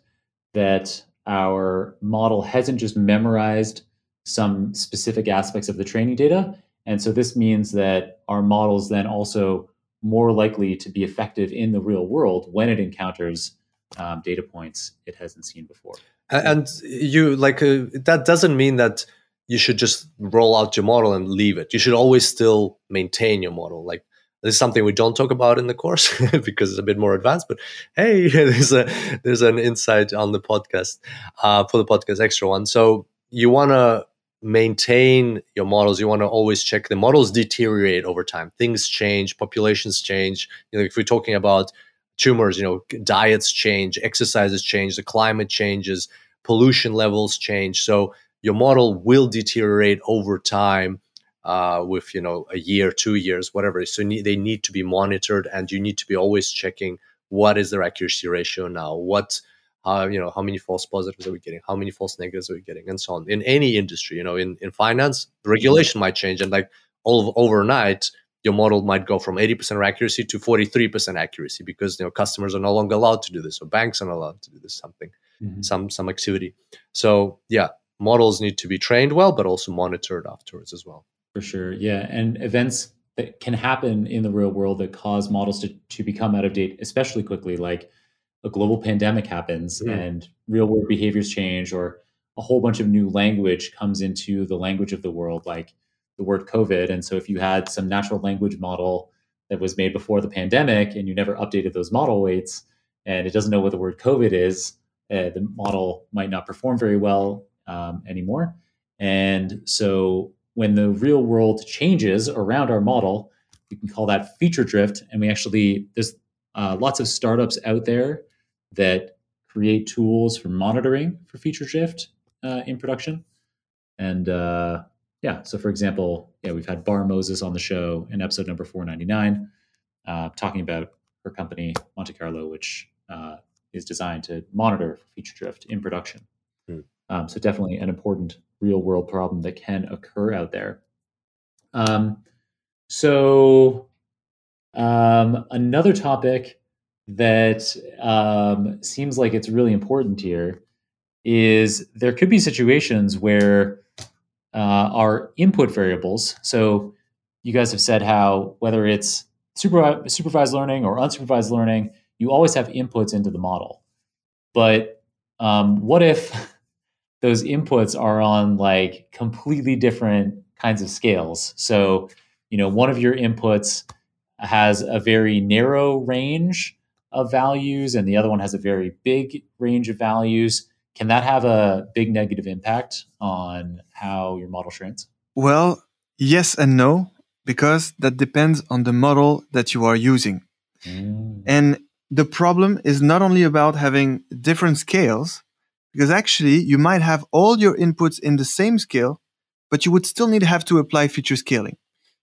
that our model hasn't just memorized some specific aspects of the training data. And so this means that our model is then also more likely to be effective in the real world when it encounters um, data points it hasn't seen before. And you like uh, that doesn't mean that you should just roll out your model and leave it. You should always still maintain your model. Like this is something we don't talk about in the course because it's a bit more advanced. But hey, there's a there's an insight on the podcast uh, for the podcast extra one. So you want to maintain your models. You want to always check the models deteriorate over time. Things change, populations change. You know, if we're talking about tumors, you know, diets change, exercises change, the climate changes, pollution levels change. So your model will deteriorate over time uh, with you know a year, two years, whatever. So ne- they need to be monitored, and you need to be always checking what is their accuracy ratio now, what uh, you know how many false positives are we getting, how many false negatives are we getting, and so on. In any industry, you know, in in finance, regulation might change, and like all of, overnight. Your model might go from 80% accuracy to 43% accuracy because you know customers are no longer allowed to do this, or banks are not allowed to do this something, mm-hmm. some some activity. So yeah, models need to be trained well, but also monitored afterwards as well. For sure. Yeah. And events that can happen in the real world that cause models to, to become out of date, especially quickly, like a global pandemic happens mm. and real world behaviors change, or a whole bunch of new language comes into the language of the world, like the word COVID. And so if you had some natural language model that was made before the pandemic and you never updated those model weights and it doesn't know what the word COVID is, uh, the model might not perform very well um, anymore. And so when the real world changes around our model, we can call that feature drift. And we actually, there's uh, lots of startups out there that create tools for monitoring for feature drift uh, in production. And uh, yeah, so for example, yeah, we've had Barr Moses on the show in episode number 499, uh, talking about her company, Monte Carlo, which uh, is designed to monitor feature drift in production. Um, so definitely an important real world problem that can occur out there. Um, so, um, another topic that um, seems like it's really important here is there could be situations where uh, our input variables. So, you guys have said how whether it's super, supervised learning or unsupervised learning, you always have inputs into the model. But um, what if those inputs are on like completely different kinds of scales. So, you know, one of your inputs has a very narrow range of values and the other one has a very big range of values. Can that have a big negative impact on how your model trains? Well, yes and no, because that depends on the model that you are using. Mm. And the problem is not only about having different scales, because actually you might have all your inputs in the same scale, but you would still need to have to apply feature scaling.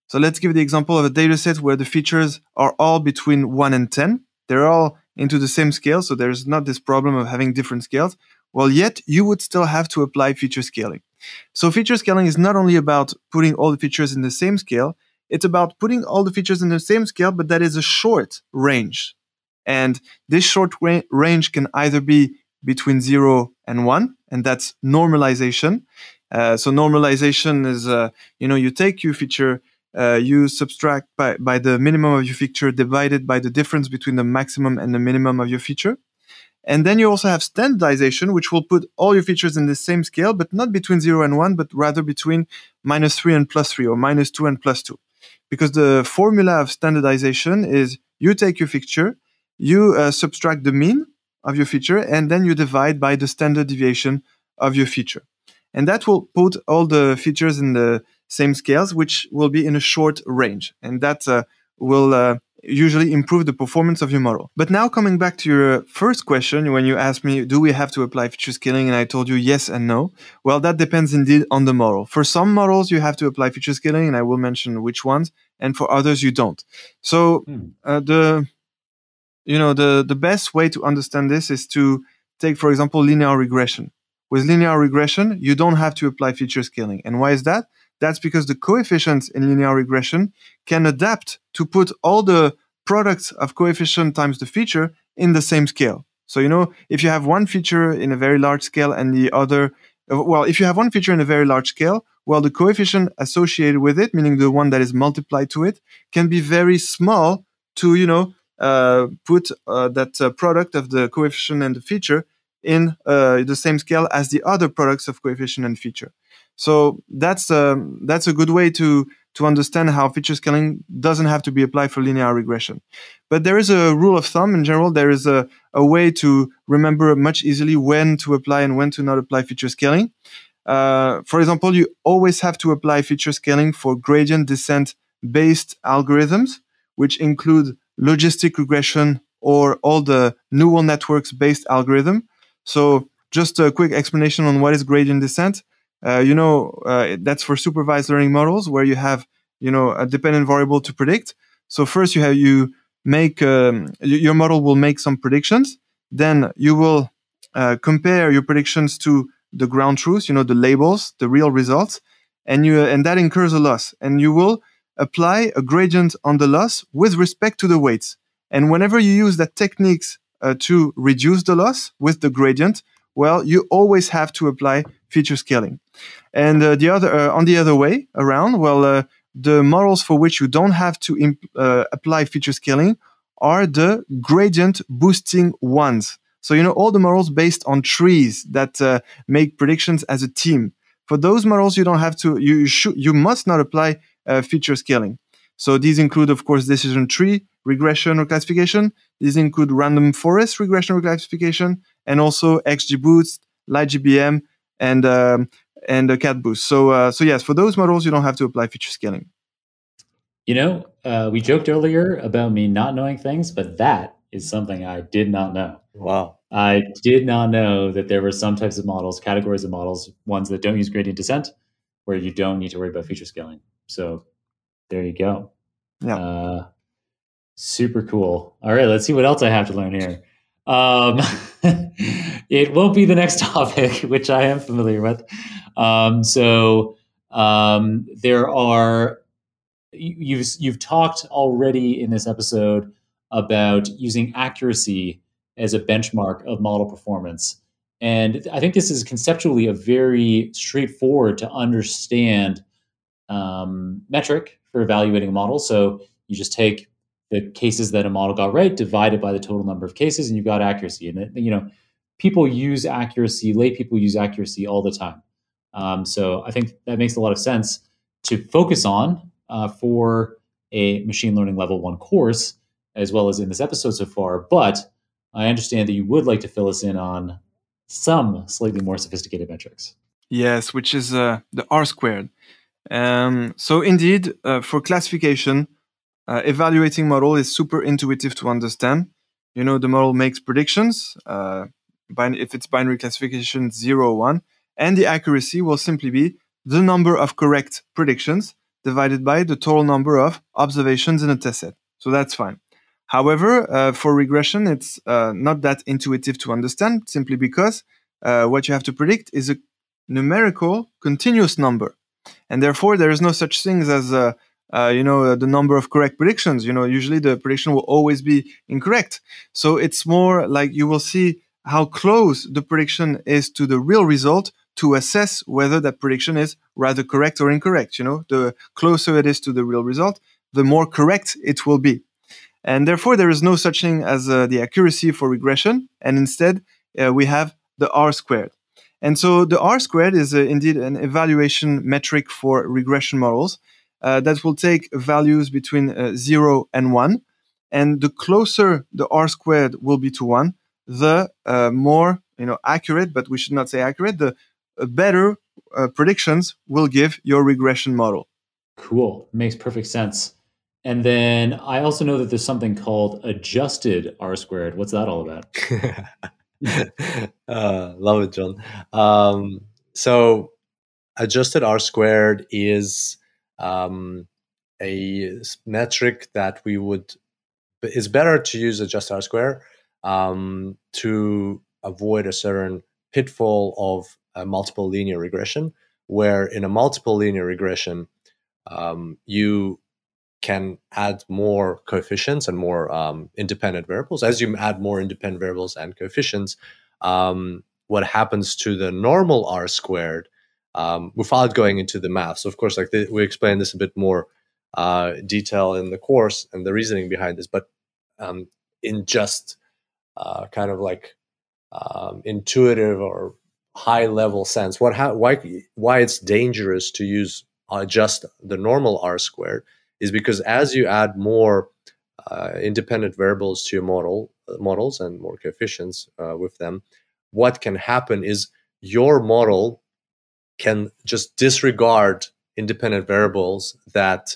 So let's give the example of a data set where the features are all between 1 and 10. They're all into the same scale, so there's not this problem of having different scales. Well, yet you would still have to apply feature scaling. So feature scaling is not only about putting all the features in the same scale, it's about putting all the features in the same scale, but that is a short range. And this short range can either be between zero and one, and that's normalization. Uh, so normalization is, uh, you know, you take your feature, uh, you subtract by, by the minimum of your feature divided by the difference between the maximum and the minimum of your feature. And then you also have standardization, which will put all your features in the same scale, but not between zero and one, but rather between minus three and plus three or minus two and plus two. Because the formula of standardization is you take your feature, you uh, subtract the mean of your feature, and then you divide by the standard deviation of your feature. And that will put all the features in the same scales, which will be in a short range. And that uh, will uh, usually improve the performance of your model. But now coming back to your first question, when you asked me, do we have to apply feature scaling? And I told you yes and no. Well, that depends indeed on the model. For some models, you have to apply feature scaling, and I will mention which ones. And for others, you don't. So hmm. uh, the you know the the best way to understand this is to take, for example, linear regression. With linear regression, you don't have to apply feature scaling. And why is that? That's because the coefficients in linear regression can adapt to put all the products of coefficient times the feature in the same scale. So, you know, if you have one feature in a very large scale and the other, well, if you have one feature in a very large scale, well, the coefficient associated with it, meaning the one that is multiplied to it, can be very small to, you know, uh, put uh, that uh, product of the coefficient and the feature in uh, the same scale as the other products of coefficient and feature. So that's um, that's a good way to to understand how feature scaling doesn't have to be applied for linear regression. But there is a rule of thumb in general. There is a, a way to remember much easily when to apply and when to not apply feature scaling. Uh, for example, you always have to apply feature scaling for gradient descent based algorithms, which include logistic regression or all the neural networks based algorithm. So just a quick explanation on what is gradient descent. Uh, you know, uh, that's for supervised learning models where you have, you know, a dependent variable to predict. So first you have you make um, your model will make some predictions. Then you will uh, compare your predictions to the ground truth, you know, the labels, the real results, and you and that incurs a loss. And you will apply a gradient on the loss with respect to the weights. And whenever you use that techniques uh, to reduce the loss with the gradient, well, you always have to apply feature scaling. And uh, the other, uh, on the other way around, well, uh, the models for which you don't have to imp- uh, apply feature scaling are the gradient boosting ones. So, you know, all the models based on trees that uh, make predictions as a team. For those models, you don't have to, you should, you must not apply uh, feature scaling. So these include, of course, decision tree, regression or classification. These include random forest regression or classification, and also XGBoost, LightGBM, and um, and a CatBoost. So uh, so yes, for those models, you don't have to apply feature scaling. You know, uh, we joked earlier about me not knowing things, but that is something I did not know. Wow. I did not know that there were some types of models, categories of models, ones that don't use gradient descent, where you don't need to worry about feature scaling. So there you go. Yeah. Uh, super cool. All right, let's see what else I have to learn here. Um, it won't be the next topic, which I am familiar with. Um, so um, there are you've you've talked already in this episode about using accuracy as a benchmark of model performance. And I think this is conceptually a very straightforward to understand um, metric for evaluating a model. So you just take the cases that a model got right, divided by the total number of cases, and you've got accuracy. And you know, people use accuracy, lay people use accuracy all the time. Um, so I think that makes a lot of sense to focus on uh, for a machine learning level one course, as well as in this episode so far. But I understand that you would like to fill us in on some slightly more sophisticated metrics. Yes, which is uh, the R squared. Um, so indeed, uh, for classification, uh, evaluating model is super intuitive to understand. You know, the model makes predictions. Uh, if it's binary classification, zero, one, and the accuracy will simply be the number of correct predictions divided by the total number of observations in a test set. So that's fine. However, uh, for regression, it's uh, not that intuitive to understand simply because uh, what you have to predict is a numerical continuous number. And therefore, there is no such things as uh, uh, you know uh, the number of correct predictions. You know, usually the prediction will always be incorrect. So it's more like you will see how close the prediction is to the real result to assess whether that prediction is rather correct or incorrect. You know, the closer it is to the real result, the more correct it will be. And therefore, there is no such thing as uh, the accuracy for regression. And instead, uh, we have the R squared. And so the R squared is uh, indeed an evaluation metric for regression models uh, that will take values between uh, zero and one. And the closer the R squared will be to one, the uh, more you know accurate, but we should not say accurate, the better predictions will give your regression model. Cool. Makes perfect sense. And then I also know that there's something called adjusted R squared. What's that all about? uh, love it, Jon. Um, so, adjusted R squared is um, a metric that we would. It's better to use adjusted R squared um, to avoid a certain pitfall of a multiple linear regression, where in a multiple linear regression, um, you can add more coefficients and more um, independent variables. As you add more independent variables and coefficients, um, what happens to the normal r squared um, without going into the math? So, of course, like the, we explain this a bit more uh, detail in the course and the reasoning behind this, but um, in just uh, kind of like um, intuitive or high level sense, what why why it's dangerous to use just the normal r squared is because as you add more uh, independent variables to your model uh, models and more coefficients uh, with them, what can happen is your model can just disregard independent variables that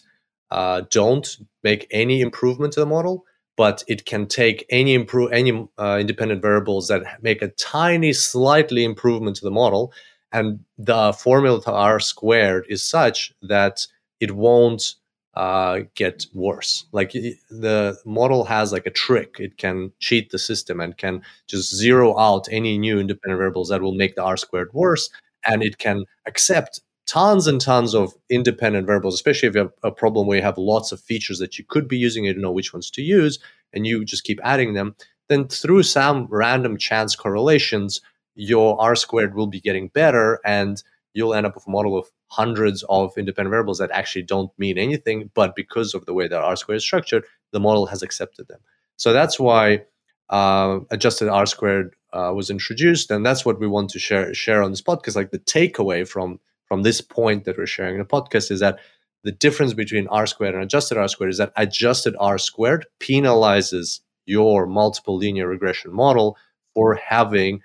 uh, don't make any improvement to the model, but it can take any improve any uh, independent variables that make a tiny, slightly improvement to the model, and the formula to r squared is such that it won't uh, get worse. Like the model has like a trick; it can cheat the system and can just zero out any new independent variables that will make the r squared worse, and it can accept tons and tons of independent variables, especially if you have a problem where you have lots of features that you could be using, you don't know which ones to use, and you just keep adding them. Then through some random chance correlations, your R squared will be getting better and you'll end up with a model of hundreds of independent variables that actually don't mean anything, but because of the way that R squared is structured, the model has accepted them. So that's why uh, adjusted R squared uh, was introduced, and that's what we want to share share on this podcast. Like the takeaway from from this point that we're sharing in the podcast is that the difference between R squared and adjusted R squared is that adjusted R squared penalizes your multiple linear regression model for having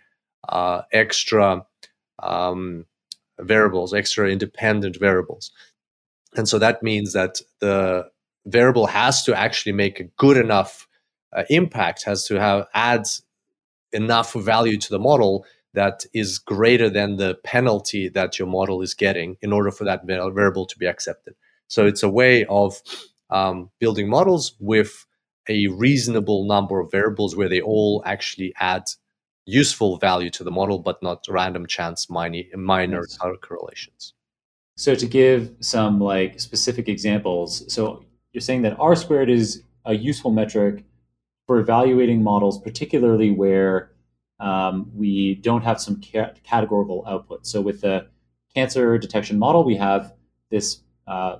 uh, extra um, variables, extra independent variables. And so that means that the variable has to actually make a good enough uh, impact, has to have adds enough value to the model that is greater than the penalty that your model is getting in order for that variable to be accepted. So it's a way of um, building models with a reasonable number of variables where they all actually add useful value to the model, but not random chance minor, minor yes. correlations. So to give some like specific examples, so you're saying that R squared is a useful metric for evaluating models, particularly where um, we don't have some ca- categorical output. So with the cancer detection model, we have this uh,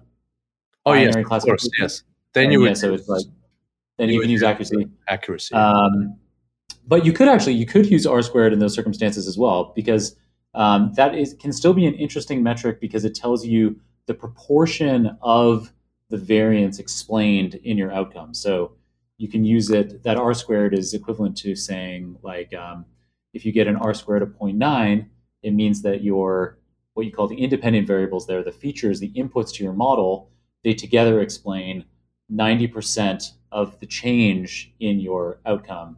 oh yes, of course, yes. Then and you would yeah, so it's like then you, you can use accuracy. Accuracy. Um, but you could actually you could use r squared in those circumstances as well because um, that is can still be an interesting metric because it tells you the proportion of the variance explained in your outcome. So you can use it. That r squared is equivalent to saying like um, if you get an r squared of 0.9, it means that your what you call the independent variables there, the features, the inputs to your model, they together explain 90% of the change in your outcome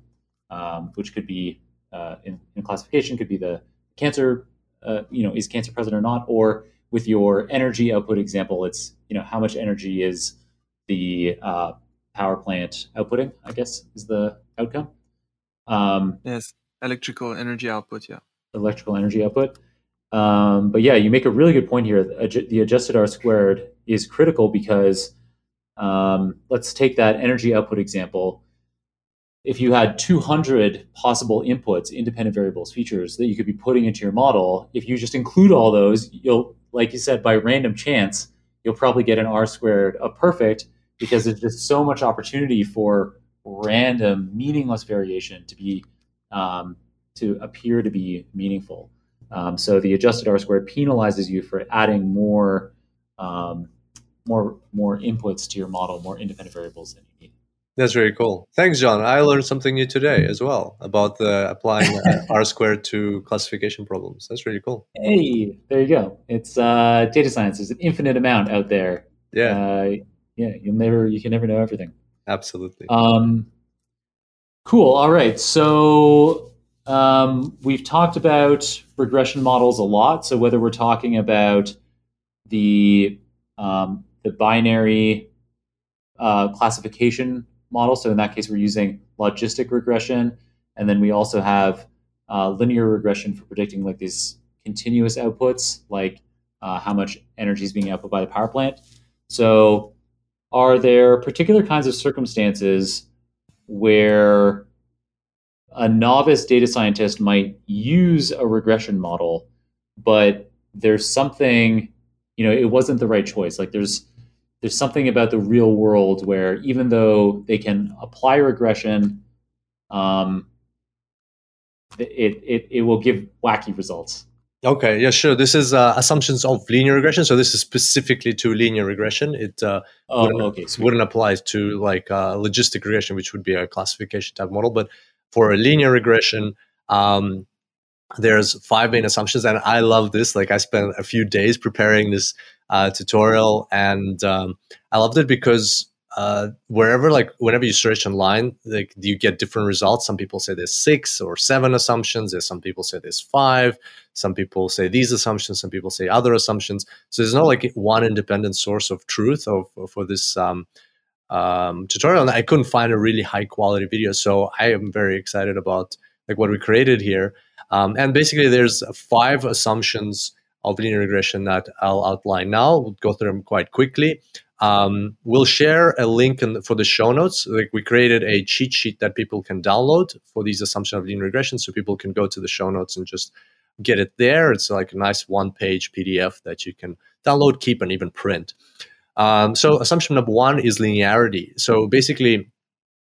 um, which could be uh, in, in, classification could be the cancer, uh, you know, is cancer present or not, or with your energy output example, it's you know how much energy is the uh, power plant outputting. I guess is the outcome. Um, yes, electrical energy output. Yeah, electrical energy output. Um, but yeah, you make a really good point here. The adjusted R squared is critical because um, let's take that energy output example if you had 200 possible inputs, independent variables, features that you could be putting into your model, if you just include all those, you'll, like you said, by random chance, you'll probably get an R squared of perfect because there's just so much opportunity for random, meaningless variation to be um, to appear to be meaningful. Um, so the adjusted R squared penalizes you for adding more um, more more inputs to your model, more independent variables than you need. That's very cool. Thanks, Jon. I learned something new today as well about the applying R squared to classification problems. That's really cool. Hey, there you go. It's uh, data science. There's an infinite amount out there. Yeah. Uh, yeah. You'll never. You can never know everything. Absolutely. Um, cool. All right. So um, we've talked about regression models a lot. So whether we're talking about the um, the binary uh, classification model. So in that case, we're using logistic regression, and then we also have uh, linear regression for predicting like these continuous outputs, like uh, how much energy is being output by the power plant. So, are there particular kinds of circumstances where a novice data scientist might use a regression model, but there's something, you know, it wasn't the right choice. Like there's there's something about the real world where even though they can apply regression, um, it, it, it will give wacky results. Okay, yeah, sure. This is uh, assumptions of linear regression. So this is specifically to linear regression. It uh, oh, wouldn't, okay, wouldn't apply to like uh, logistic regression, which would be a classification type model. But for a linear regression, um, there's five main assumptions, and I love this. Like I spent a few days preparing this uh, tutorial, and um, I loved it because uh, wherever, like whenever you search online, like you get different results. Some people say there's six or seven assumptions. There's some people say there's five. Some people say these assumptions. Some people say other assumptions. So there's no like one independent source of truth of, for this um, um, tutorial. And I couldn't find a really high quality video, so I am very excited about like what we created here. Um, and basically, there's five assumptions of linear regression that I'll outline now. We'll go through them quite quickly. Um, we'll share a link the, for the show notes. Like we created a cheat sheet that people can download for these assumptions of linear regression, so people can go to the show notes and just get it there. It's like a nice one-page PDF that you can download, keep, and even print. Um, so assumption number one is linearity. So basically,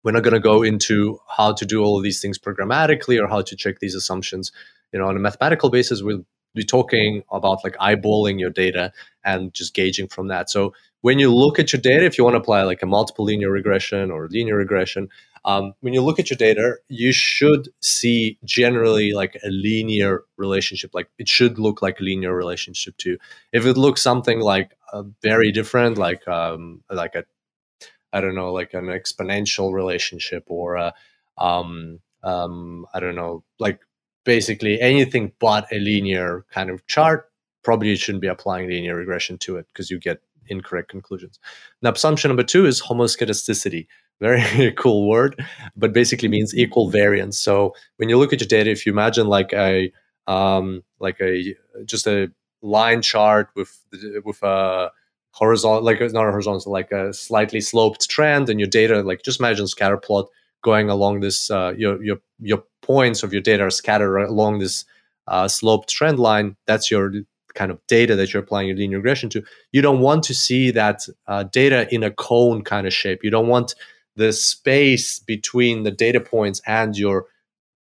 we're not going to go into how to do all of these things programmatically or how to check these assumptions. You know, on a mathematical basis, we'll be talking about like eyeballing your data and just gauging from that. So when you look at your data, if you want to apply like a multiple linear regression or linear regression, um, when you look at your data, you should see generally like a linear relationship. Like it should look like a linear relationship too. If it looks something like uh, very different, like um, like a I don't know, like an exponential relationship or a um, um, I don't know, like basically anything but a linear kind of chart, probably you shouldn't be applying linear regression to it because you get incorrect conclusions. Now, assumption number two is homoscedasticity. Very cool word, but basically means equal variance. So when you look at your data, if you imagine like a um, like a just a line chart with with a horizontal, like not a horizontal, like a slightly sloped trend, and your data, like just imagine scatter plot going along this uh, your your your points of your data are scattered along this uh, sloped trend line. That's your kind of data that you're applying your linear regression to. You don't want to see that uh, data in a cone kind of shape. You don't want the space between the data points and your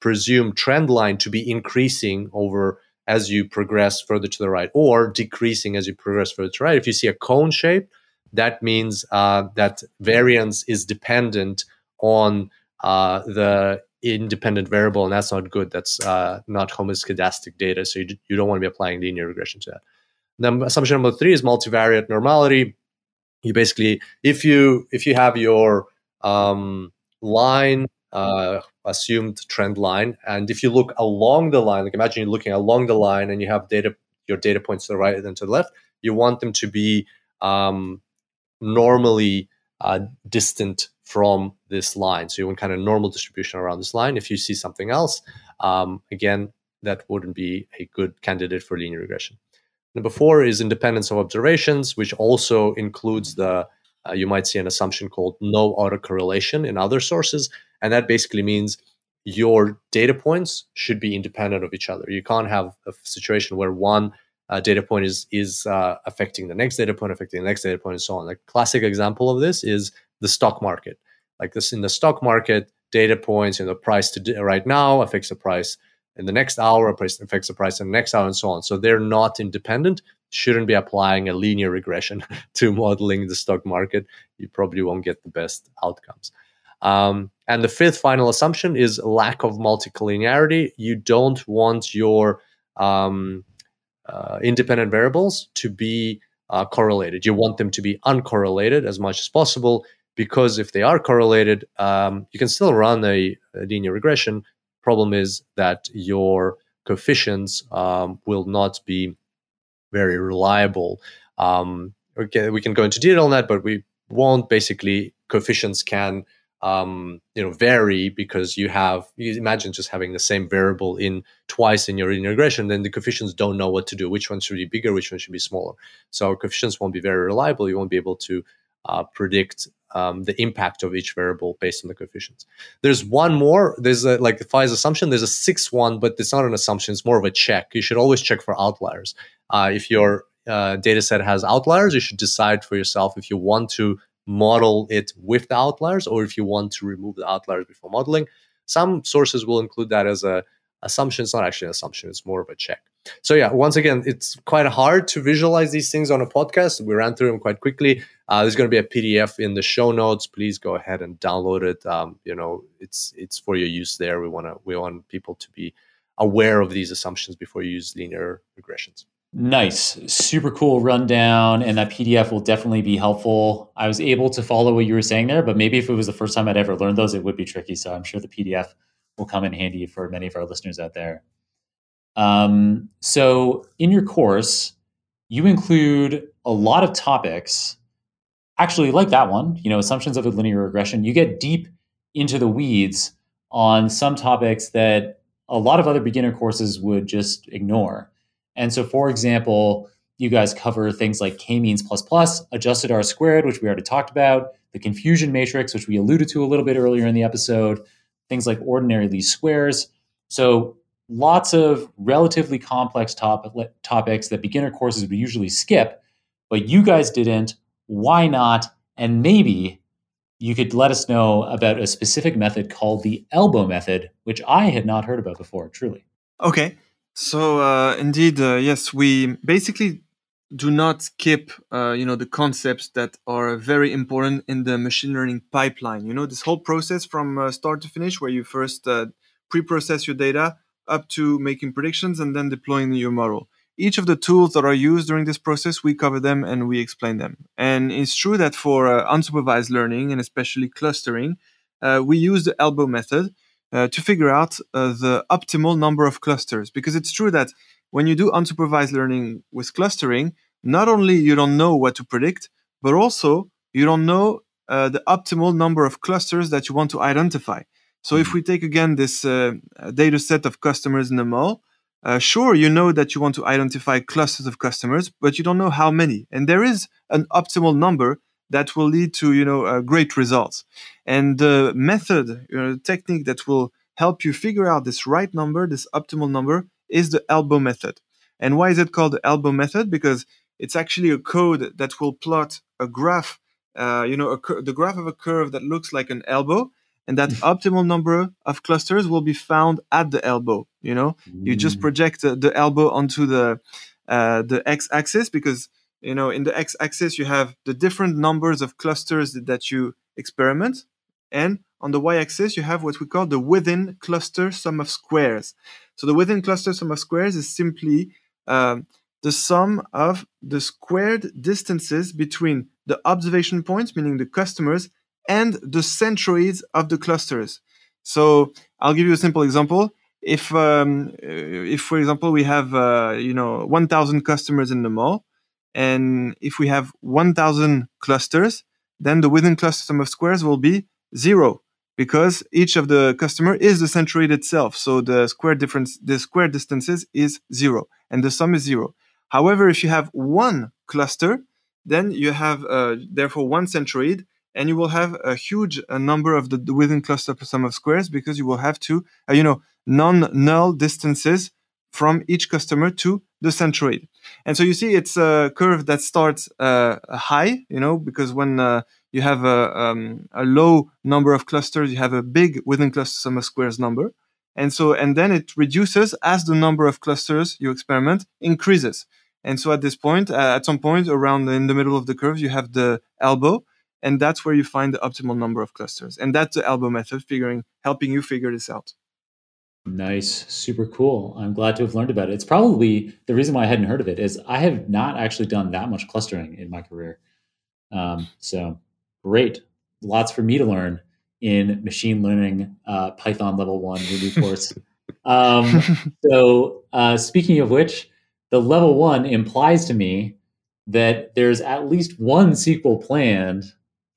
presumed trend line to be increasing over as you progress further to the right or decreasing as you progress further to the right. If you see a cone shape, that means uh, that variance is dependent on uh, the independent variable, and that's not good. That's uh, not homoscedastic data, so you, you don't want to be applying linear regression to that. Then assumption number three is multivariate normality. You basically, if you if you have your um, line uh, assumed trend line, and if you look along the line, like imagine you're looking along the line and you have data your data points to the right and to the left, you want them to be um, normally uh, distant from this line. So you want kind of normal distribution around this line. If you see something else, um, again, that wouldn't be a good candidate for linear regression. Number four is independence of observations, which also includes the uh, you might see an assumption called no autocorrelation in other sources, and that basically means your data points should be independent of each other. You can't have a situation where one uh, data point is is uh, affecting the next data point, affecting the next data point, and so on. A classic example of this is the stock market. Like this in the stock market, data points, you know, the price to right now affects the price in the next hour, price affects the price in the next hour, and so on. So they're not independent. Shouldn't be applying a linear regression to modeling the stock market. You probably won't get the best outcomes. Um, and the fifth final assumption is lack of multicollinearity. You don't want your um, uh, independent variables to be uh, correlated. You want them to be uncorrelated as much as possible because if they are correlated, um, you can still run a, a, linear regression. Problem is that your coefficients um, will not be very reliable. Um, okay, we can go into detail on that, but we won't. Basically, coefficients can um, you know vary because you have you imagine just having the same variable in twice in your linear regression then the coefficients don't know what to do which one should be bigger which one should be smaller so coefficients won't be very reliable you won't be able to uh, predict um, the impact of each variable based on the coefficients there's one more there's a, like the Fai's assumption there's a sixth one but it's not an assumption it's more of a check you should always check for outliers uh, if your uh, data set has outliers you should decide for yourself if you want to model it with the outliers or if you want to remove the outliers before modeling. Some sources will include that as a assumption. It's not actually an assumption, it's more of a check. So yeah, once again, it's quite hard to visualize these things on a podcast. We ran through them quite quickly. Uh, there's going to be a PDF in the show notes. Please go ahead and download it. Um, you know, it's it's for your use there. We want to we want people to be aware of these assumptions before you use linear regressions. Nice, super cool rundown, and that PDF will definitely be helpful. I was able to follow what you were saying there, but maybe if it was the first time I'd ever learned those, it would be tricky. So I'm sure the PDF will come in handy for many of our listeners out there. Um, so in your course, you include a lot of topics, actually like that one, you know, assumptions of a linear regression. You get deep into the weeds on some topics that a lot of other beginner courses would just ignore. And so, for example, you guys cover things like k-means plus plus, adjusted R squared, which we already talked about, the confusion matrix, which we alluded to a little bit earlier in the episode, things like ordinary least squares. So lots of relatively complex top- topics that beginner courses would usually skip, but you guys didn't. Why not? And maybe you could let us know about a specific method called the elbow method, which I had not heard about before, truly. Okay. So uh, indeed, uh, yes, we basically do not skip, uh, you know, the concepts that are very important in the machine learning pipeline. You know, this whole process from uh, start to finish, where you first uh, pre-process your data up to making predictions and then deploying your model. Each of the tools that are used during this process, we cover them and we explain them. And it's true that for uh, unsupervised learning and especially clustering, we use the elbow method uh, to figure out uh, the optimal number of clusters. Because it's true that when you do unsupervised learning with clustering, not only you don't know what to predict, but also you don't know uh, the optimal number of clusters that you want to identify. So if mm-hmm. we take again this uh, data set of customers in the mall, uh, sure, you know that you want to identify clusters of customers, but you don't know how many. And there is an optimal number that will lead to you know uh, great results. And the method you know, the technique that will help you figure out this right number this optimal number is the elbow method. And why is it called the elbow method? Because it's actually a code that will plot a graph uh, you know a, the graph of a curve that looks like an elbow and that optimal number of clusters will be found at the elbow you know mm. you just mm. project the, the elbow onto the uh, the x-axis because you know in the x-axis you have the different numbers of clusters that you experiment and on the y-axis you have what we call the within cluster sum of squares so the within cluster sum of squares is simply um, the sum of the squared distances between the observation points meaning the customers and the centroids of the clusters so i'll give you a simple example if um, if for example we have uh, you know 1000 customers in the mall and if we have 1000 clusters, then the within cluster sum of squares will be zero because each of the customer is the centroid itself. So the square difference, the square distances is zero and the sum is zero. However, if you have one cluster, then you have uh, therefore one centroid and you will have a huge uh, number of the, the, within cluster sum of squares because you will have to, uh, you know, non-null distances from each customer to the centroid. And so you see, it's a curve that starts uh, high, you know, because when uh, you have a, um, a low number of clusters, you have a big within cluster sum of squares number. And so, and then it reduces as the number of clusters you experiment increases. And so at this point, uh, at some point around in the middle of the curve, you have the elbow, and that's where you find the optimal number of clusters. And that's the elbow method, figuring, helping you figure this out. Nice, super cool. I'm glad to have learned about it. It's probably the reason why I hadn't heard of it is I have not actually done that much clustering in my career. Um, so great, lots for me to learn in machine learning uh, Python level one new course. um, so uh, speaking of which, the level one implies to me that there's at least one sequel planned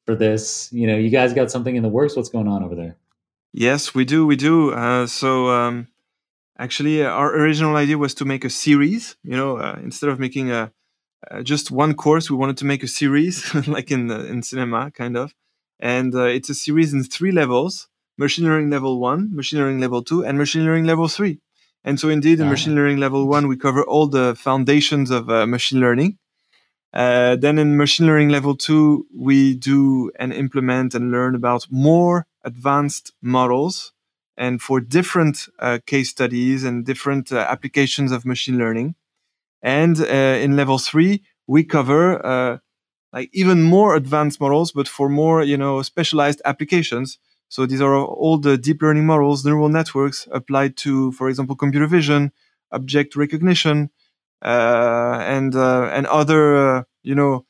for this. You know, you guys got something in the works. What's going on over there? Yes, we do. We do. Uh, so um, actually, uh, our original idea was to make a series. You know, uh, instead of making a uh, just one course, we wanted to make a series, like in in cinema, kind of. And uh, it's a series in three levels: machine learning level one, machine learning level two, and machine learning level three. And so, indeed, in machine learning level one, we cover all the foundations of uh, machine learning. then, in machine learning level two, we do and implement and learn about more advanced models and for different uh, case studies and different uh, applications of machine learning. And uh, in level three, we cover uh, like even more advanced models, but for more, you know, specialized applications. So these are all the deep learning models, neural networks applied to, for example, computer vision, object recognition, uh, and uh, and other, you know,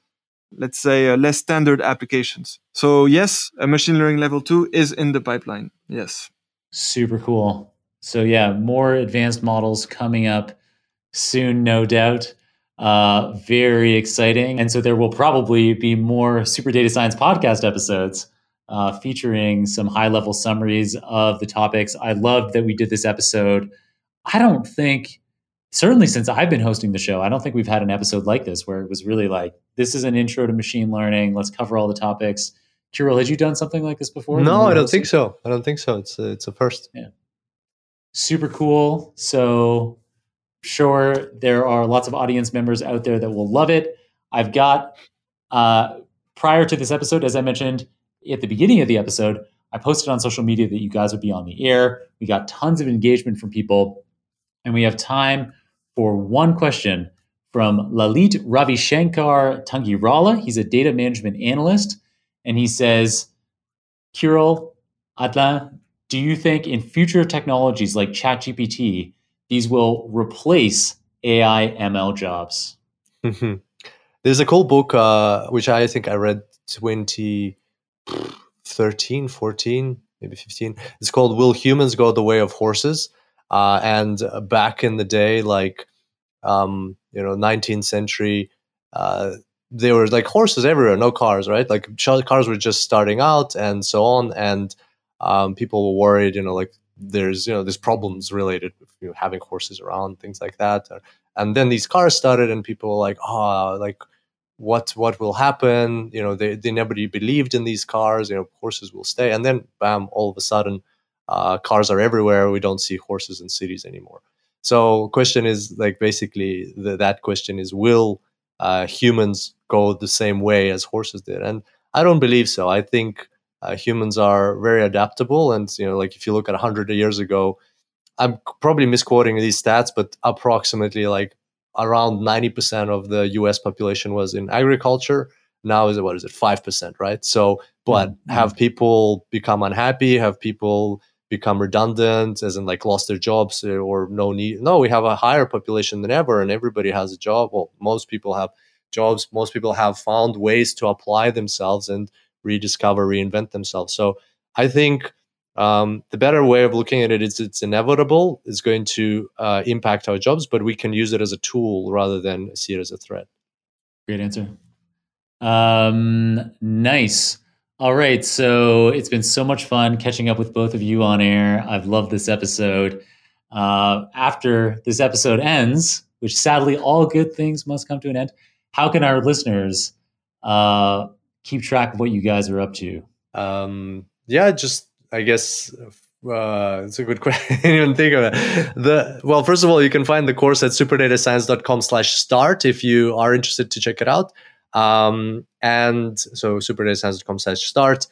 let's say, uh, less standard applications. So yes, a machine learning level two is in the pipeline. Yes. Super cool. So yeah, more advanced models coming up soon, no doubt. Uh, very exciting. And so there will probably be more Super Data Science podcast episodes uh, featuring some high level summaries of the topics. I loved that we did this episode. I don't think certainly since I've been hosting the show, I don't think we've had an episode like this where it was really like, this is an intro to machine learning. Let's cover all the topics. Kirill, had you done something like this before? No, I don't think so. I don't think so. It's a, it's a first. Yeah. Super cool. So, sure, there are lots of audience members out there that will love it. I've got, uh, prior to this episode, as I mentioned at the beginning of the episode, I posted on social media that you guys would be on the air. We got tons of engagement from people, and we have time for one question from Lalit Ravishankar Tangirala. He's a data management analyst, and he says, Kirill, Hadelin, do you think in future technologies like ChatGPT, these will replace AI ML jobs? There's a cool book, uh, which I think I read 2013, 14, maybe 15. It's called Will Humans Go the Way of Horses? Uh, and back in the day, like um, you know, 19th century, uh, there were like horses everywhere, no cars, right? Like cars were just starting out and so on, and um, people were worried, you know, like there's you know there's problems related with you know, having horses around, things like that. And then these cars started, and people were like, oh, like what what will happen? You know, they they nobody believed in these cars. You know, horses will stay, and then bam, all of a sudden uh, cars are everywhere. We don't see horses in cities anymore. So, question is like basically the, that question is: Will uh, humans go the same way as horses did? And I don't believe so. I think uh, humans are very adaptable, and you know, like if you look at hundred years ago, I'm probably misquoting these stats, but approximately like around 90% of the US population was in agriculture. Now is it what is it 5%, right? So, but mm-hmm. have people become unhappy? Have people become redundant, as in like lost their jobs uh, or no need. No, we have a higher population than ever, and everybody has a job. Well, most people have jobs. Most people have found ways to apply themselves and rediscover, reinvent themselves. So I think um, the better way of looking at it is it's inevitable. It's going to uh, impact our jobs, but we can use it as a tool rather than see it as a threat. Great answer. Um, nice. All right. So it's been so much fun catching up with both of you on air. I've loved this episode. Uh, after this episode ends, which sadly all good things must come to an end, how can our listeners uh, keep track of what you guys are up to? Um, yeah, just I guess uh, it's a good question. Even think of it. The well, first of all, you can find the course at superdatascience.com/start if you are interested to check it out. Um, and so superdatascience.com/start.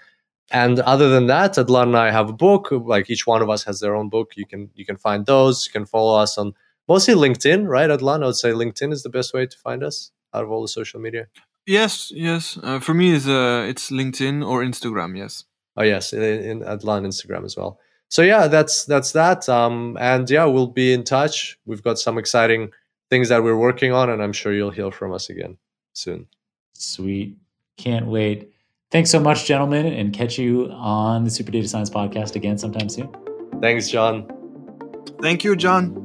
And other than that, Hadelin and I have a book. Like each one of us has their own book. You can you can find those. You can follow us on mostly LinkedIn, right? Hadelin, I would say LinkedIn is the best way to find us out of all the social media. Yes, yes. Uh, for me, it's uh, it's LinkedIn or Instagram. Yes. Oh yes, in, in Hadelin Instagram as well. So yeah, that's that's that. Um, and yeah, we'll be in touch. We've got some exciting things that we're working on, and I'm sure you'll hear from us again soon. Sweet, can't wait. Thanks so much, gentlemen, and catch you on the Super Data Science podcast again sometime soon. Thanks, Jon. Thank you, Jon.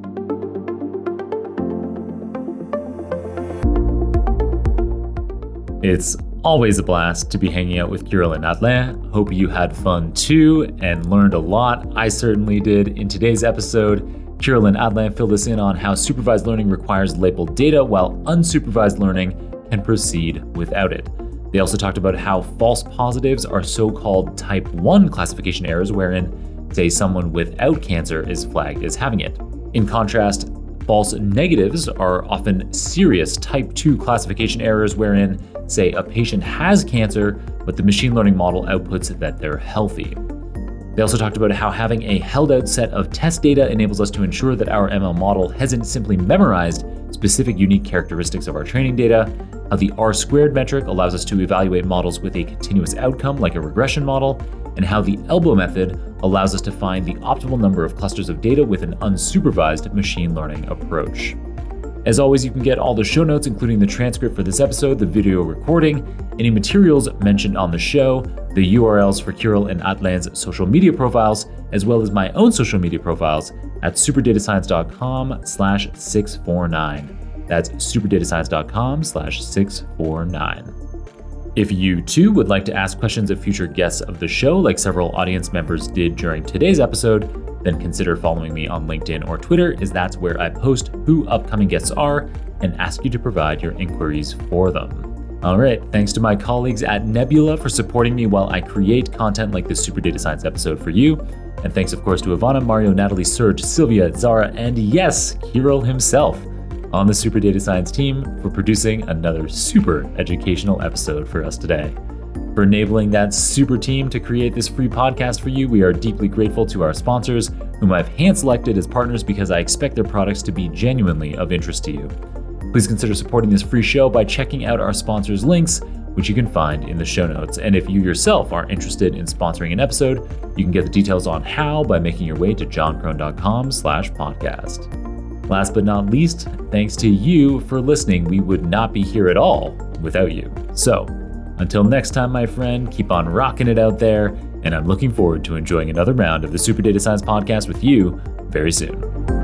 It's always a blast to be hanging out with Kirill and Hadelin. Hope you had fun too and learned a lot. I certainly did. In today's episode, Kirill and Hadelin filled us in on how supervised learning requires labeled data while unsupervised learning can proceed without it. They also talked about how false positives are so called type 1 classification errors, wherein, say, someone without cancer is flagged as having it. In contrast, false negatives are often serious type 2 classification errors, wherein say a patient has cancer, but the machine learning model outputs that they're healthy. They also talked about how having a held out set of test data enables us to ensure that our ML model hasn't simply memorized specific unique characteristics of our training data, how the R squared metric allows us to evaluate models with a continuous outcome like a regression model, and how the elbow method allows us to find the optimal number of clusters of data with an unsupervised machine learning approach. As always, you can get all the show notes, including the transcript for this episode, the video recording, any materials mentioned on the show, the URLs for Kirill and Hadelin's social media profiles, as well as my own social media profiles at superdatascience.com slash 649. That's superdatascience.com slash 649. If you too would like to ask questions of future guests of the show, like several audience members did during today's episode, then consider following me on LinkedIn or Twitter, as that's where I post who upcoming guests are and ask you to provide your inquiries for them. All right, thanks to my colleagues at Nebula for supporting me while I create content like this Super Data Science episode for you. And thanks, of course, to Ivana, Mario, Natalie, Serge, Sylvia, Zara, and yes, Kirill himself on the Super Data Science team for producing another super educational episode for us today. For enabling that super team to create this free podcast for you, we are deeply grateful to our sponsors, whom I've hand selected as partners because I expect their products to be genuinely of interest to you. Please consider supporting this free show by checking out our sponsors' links, which you can find in the show notes. And if you yourself are interested in sponsoring an episode, you can get the details on how by making your way to jonkrohn.com slash podcast. Last but not least, thanks to you for listening. We would not be here at all without you. So, until next time, my friend, keep on rocking it out there, and I'm looking forward to enjoying another round of the Super Data Science Podcast with you very soon.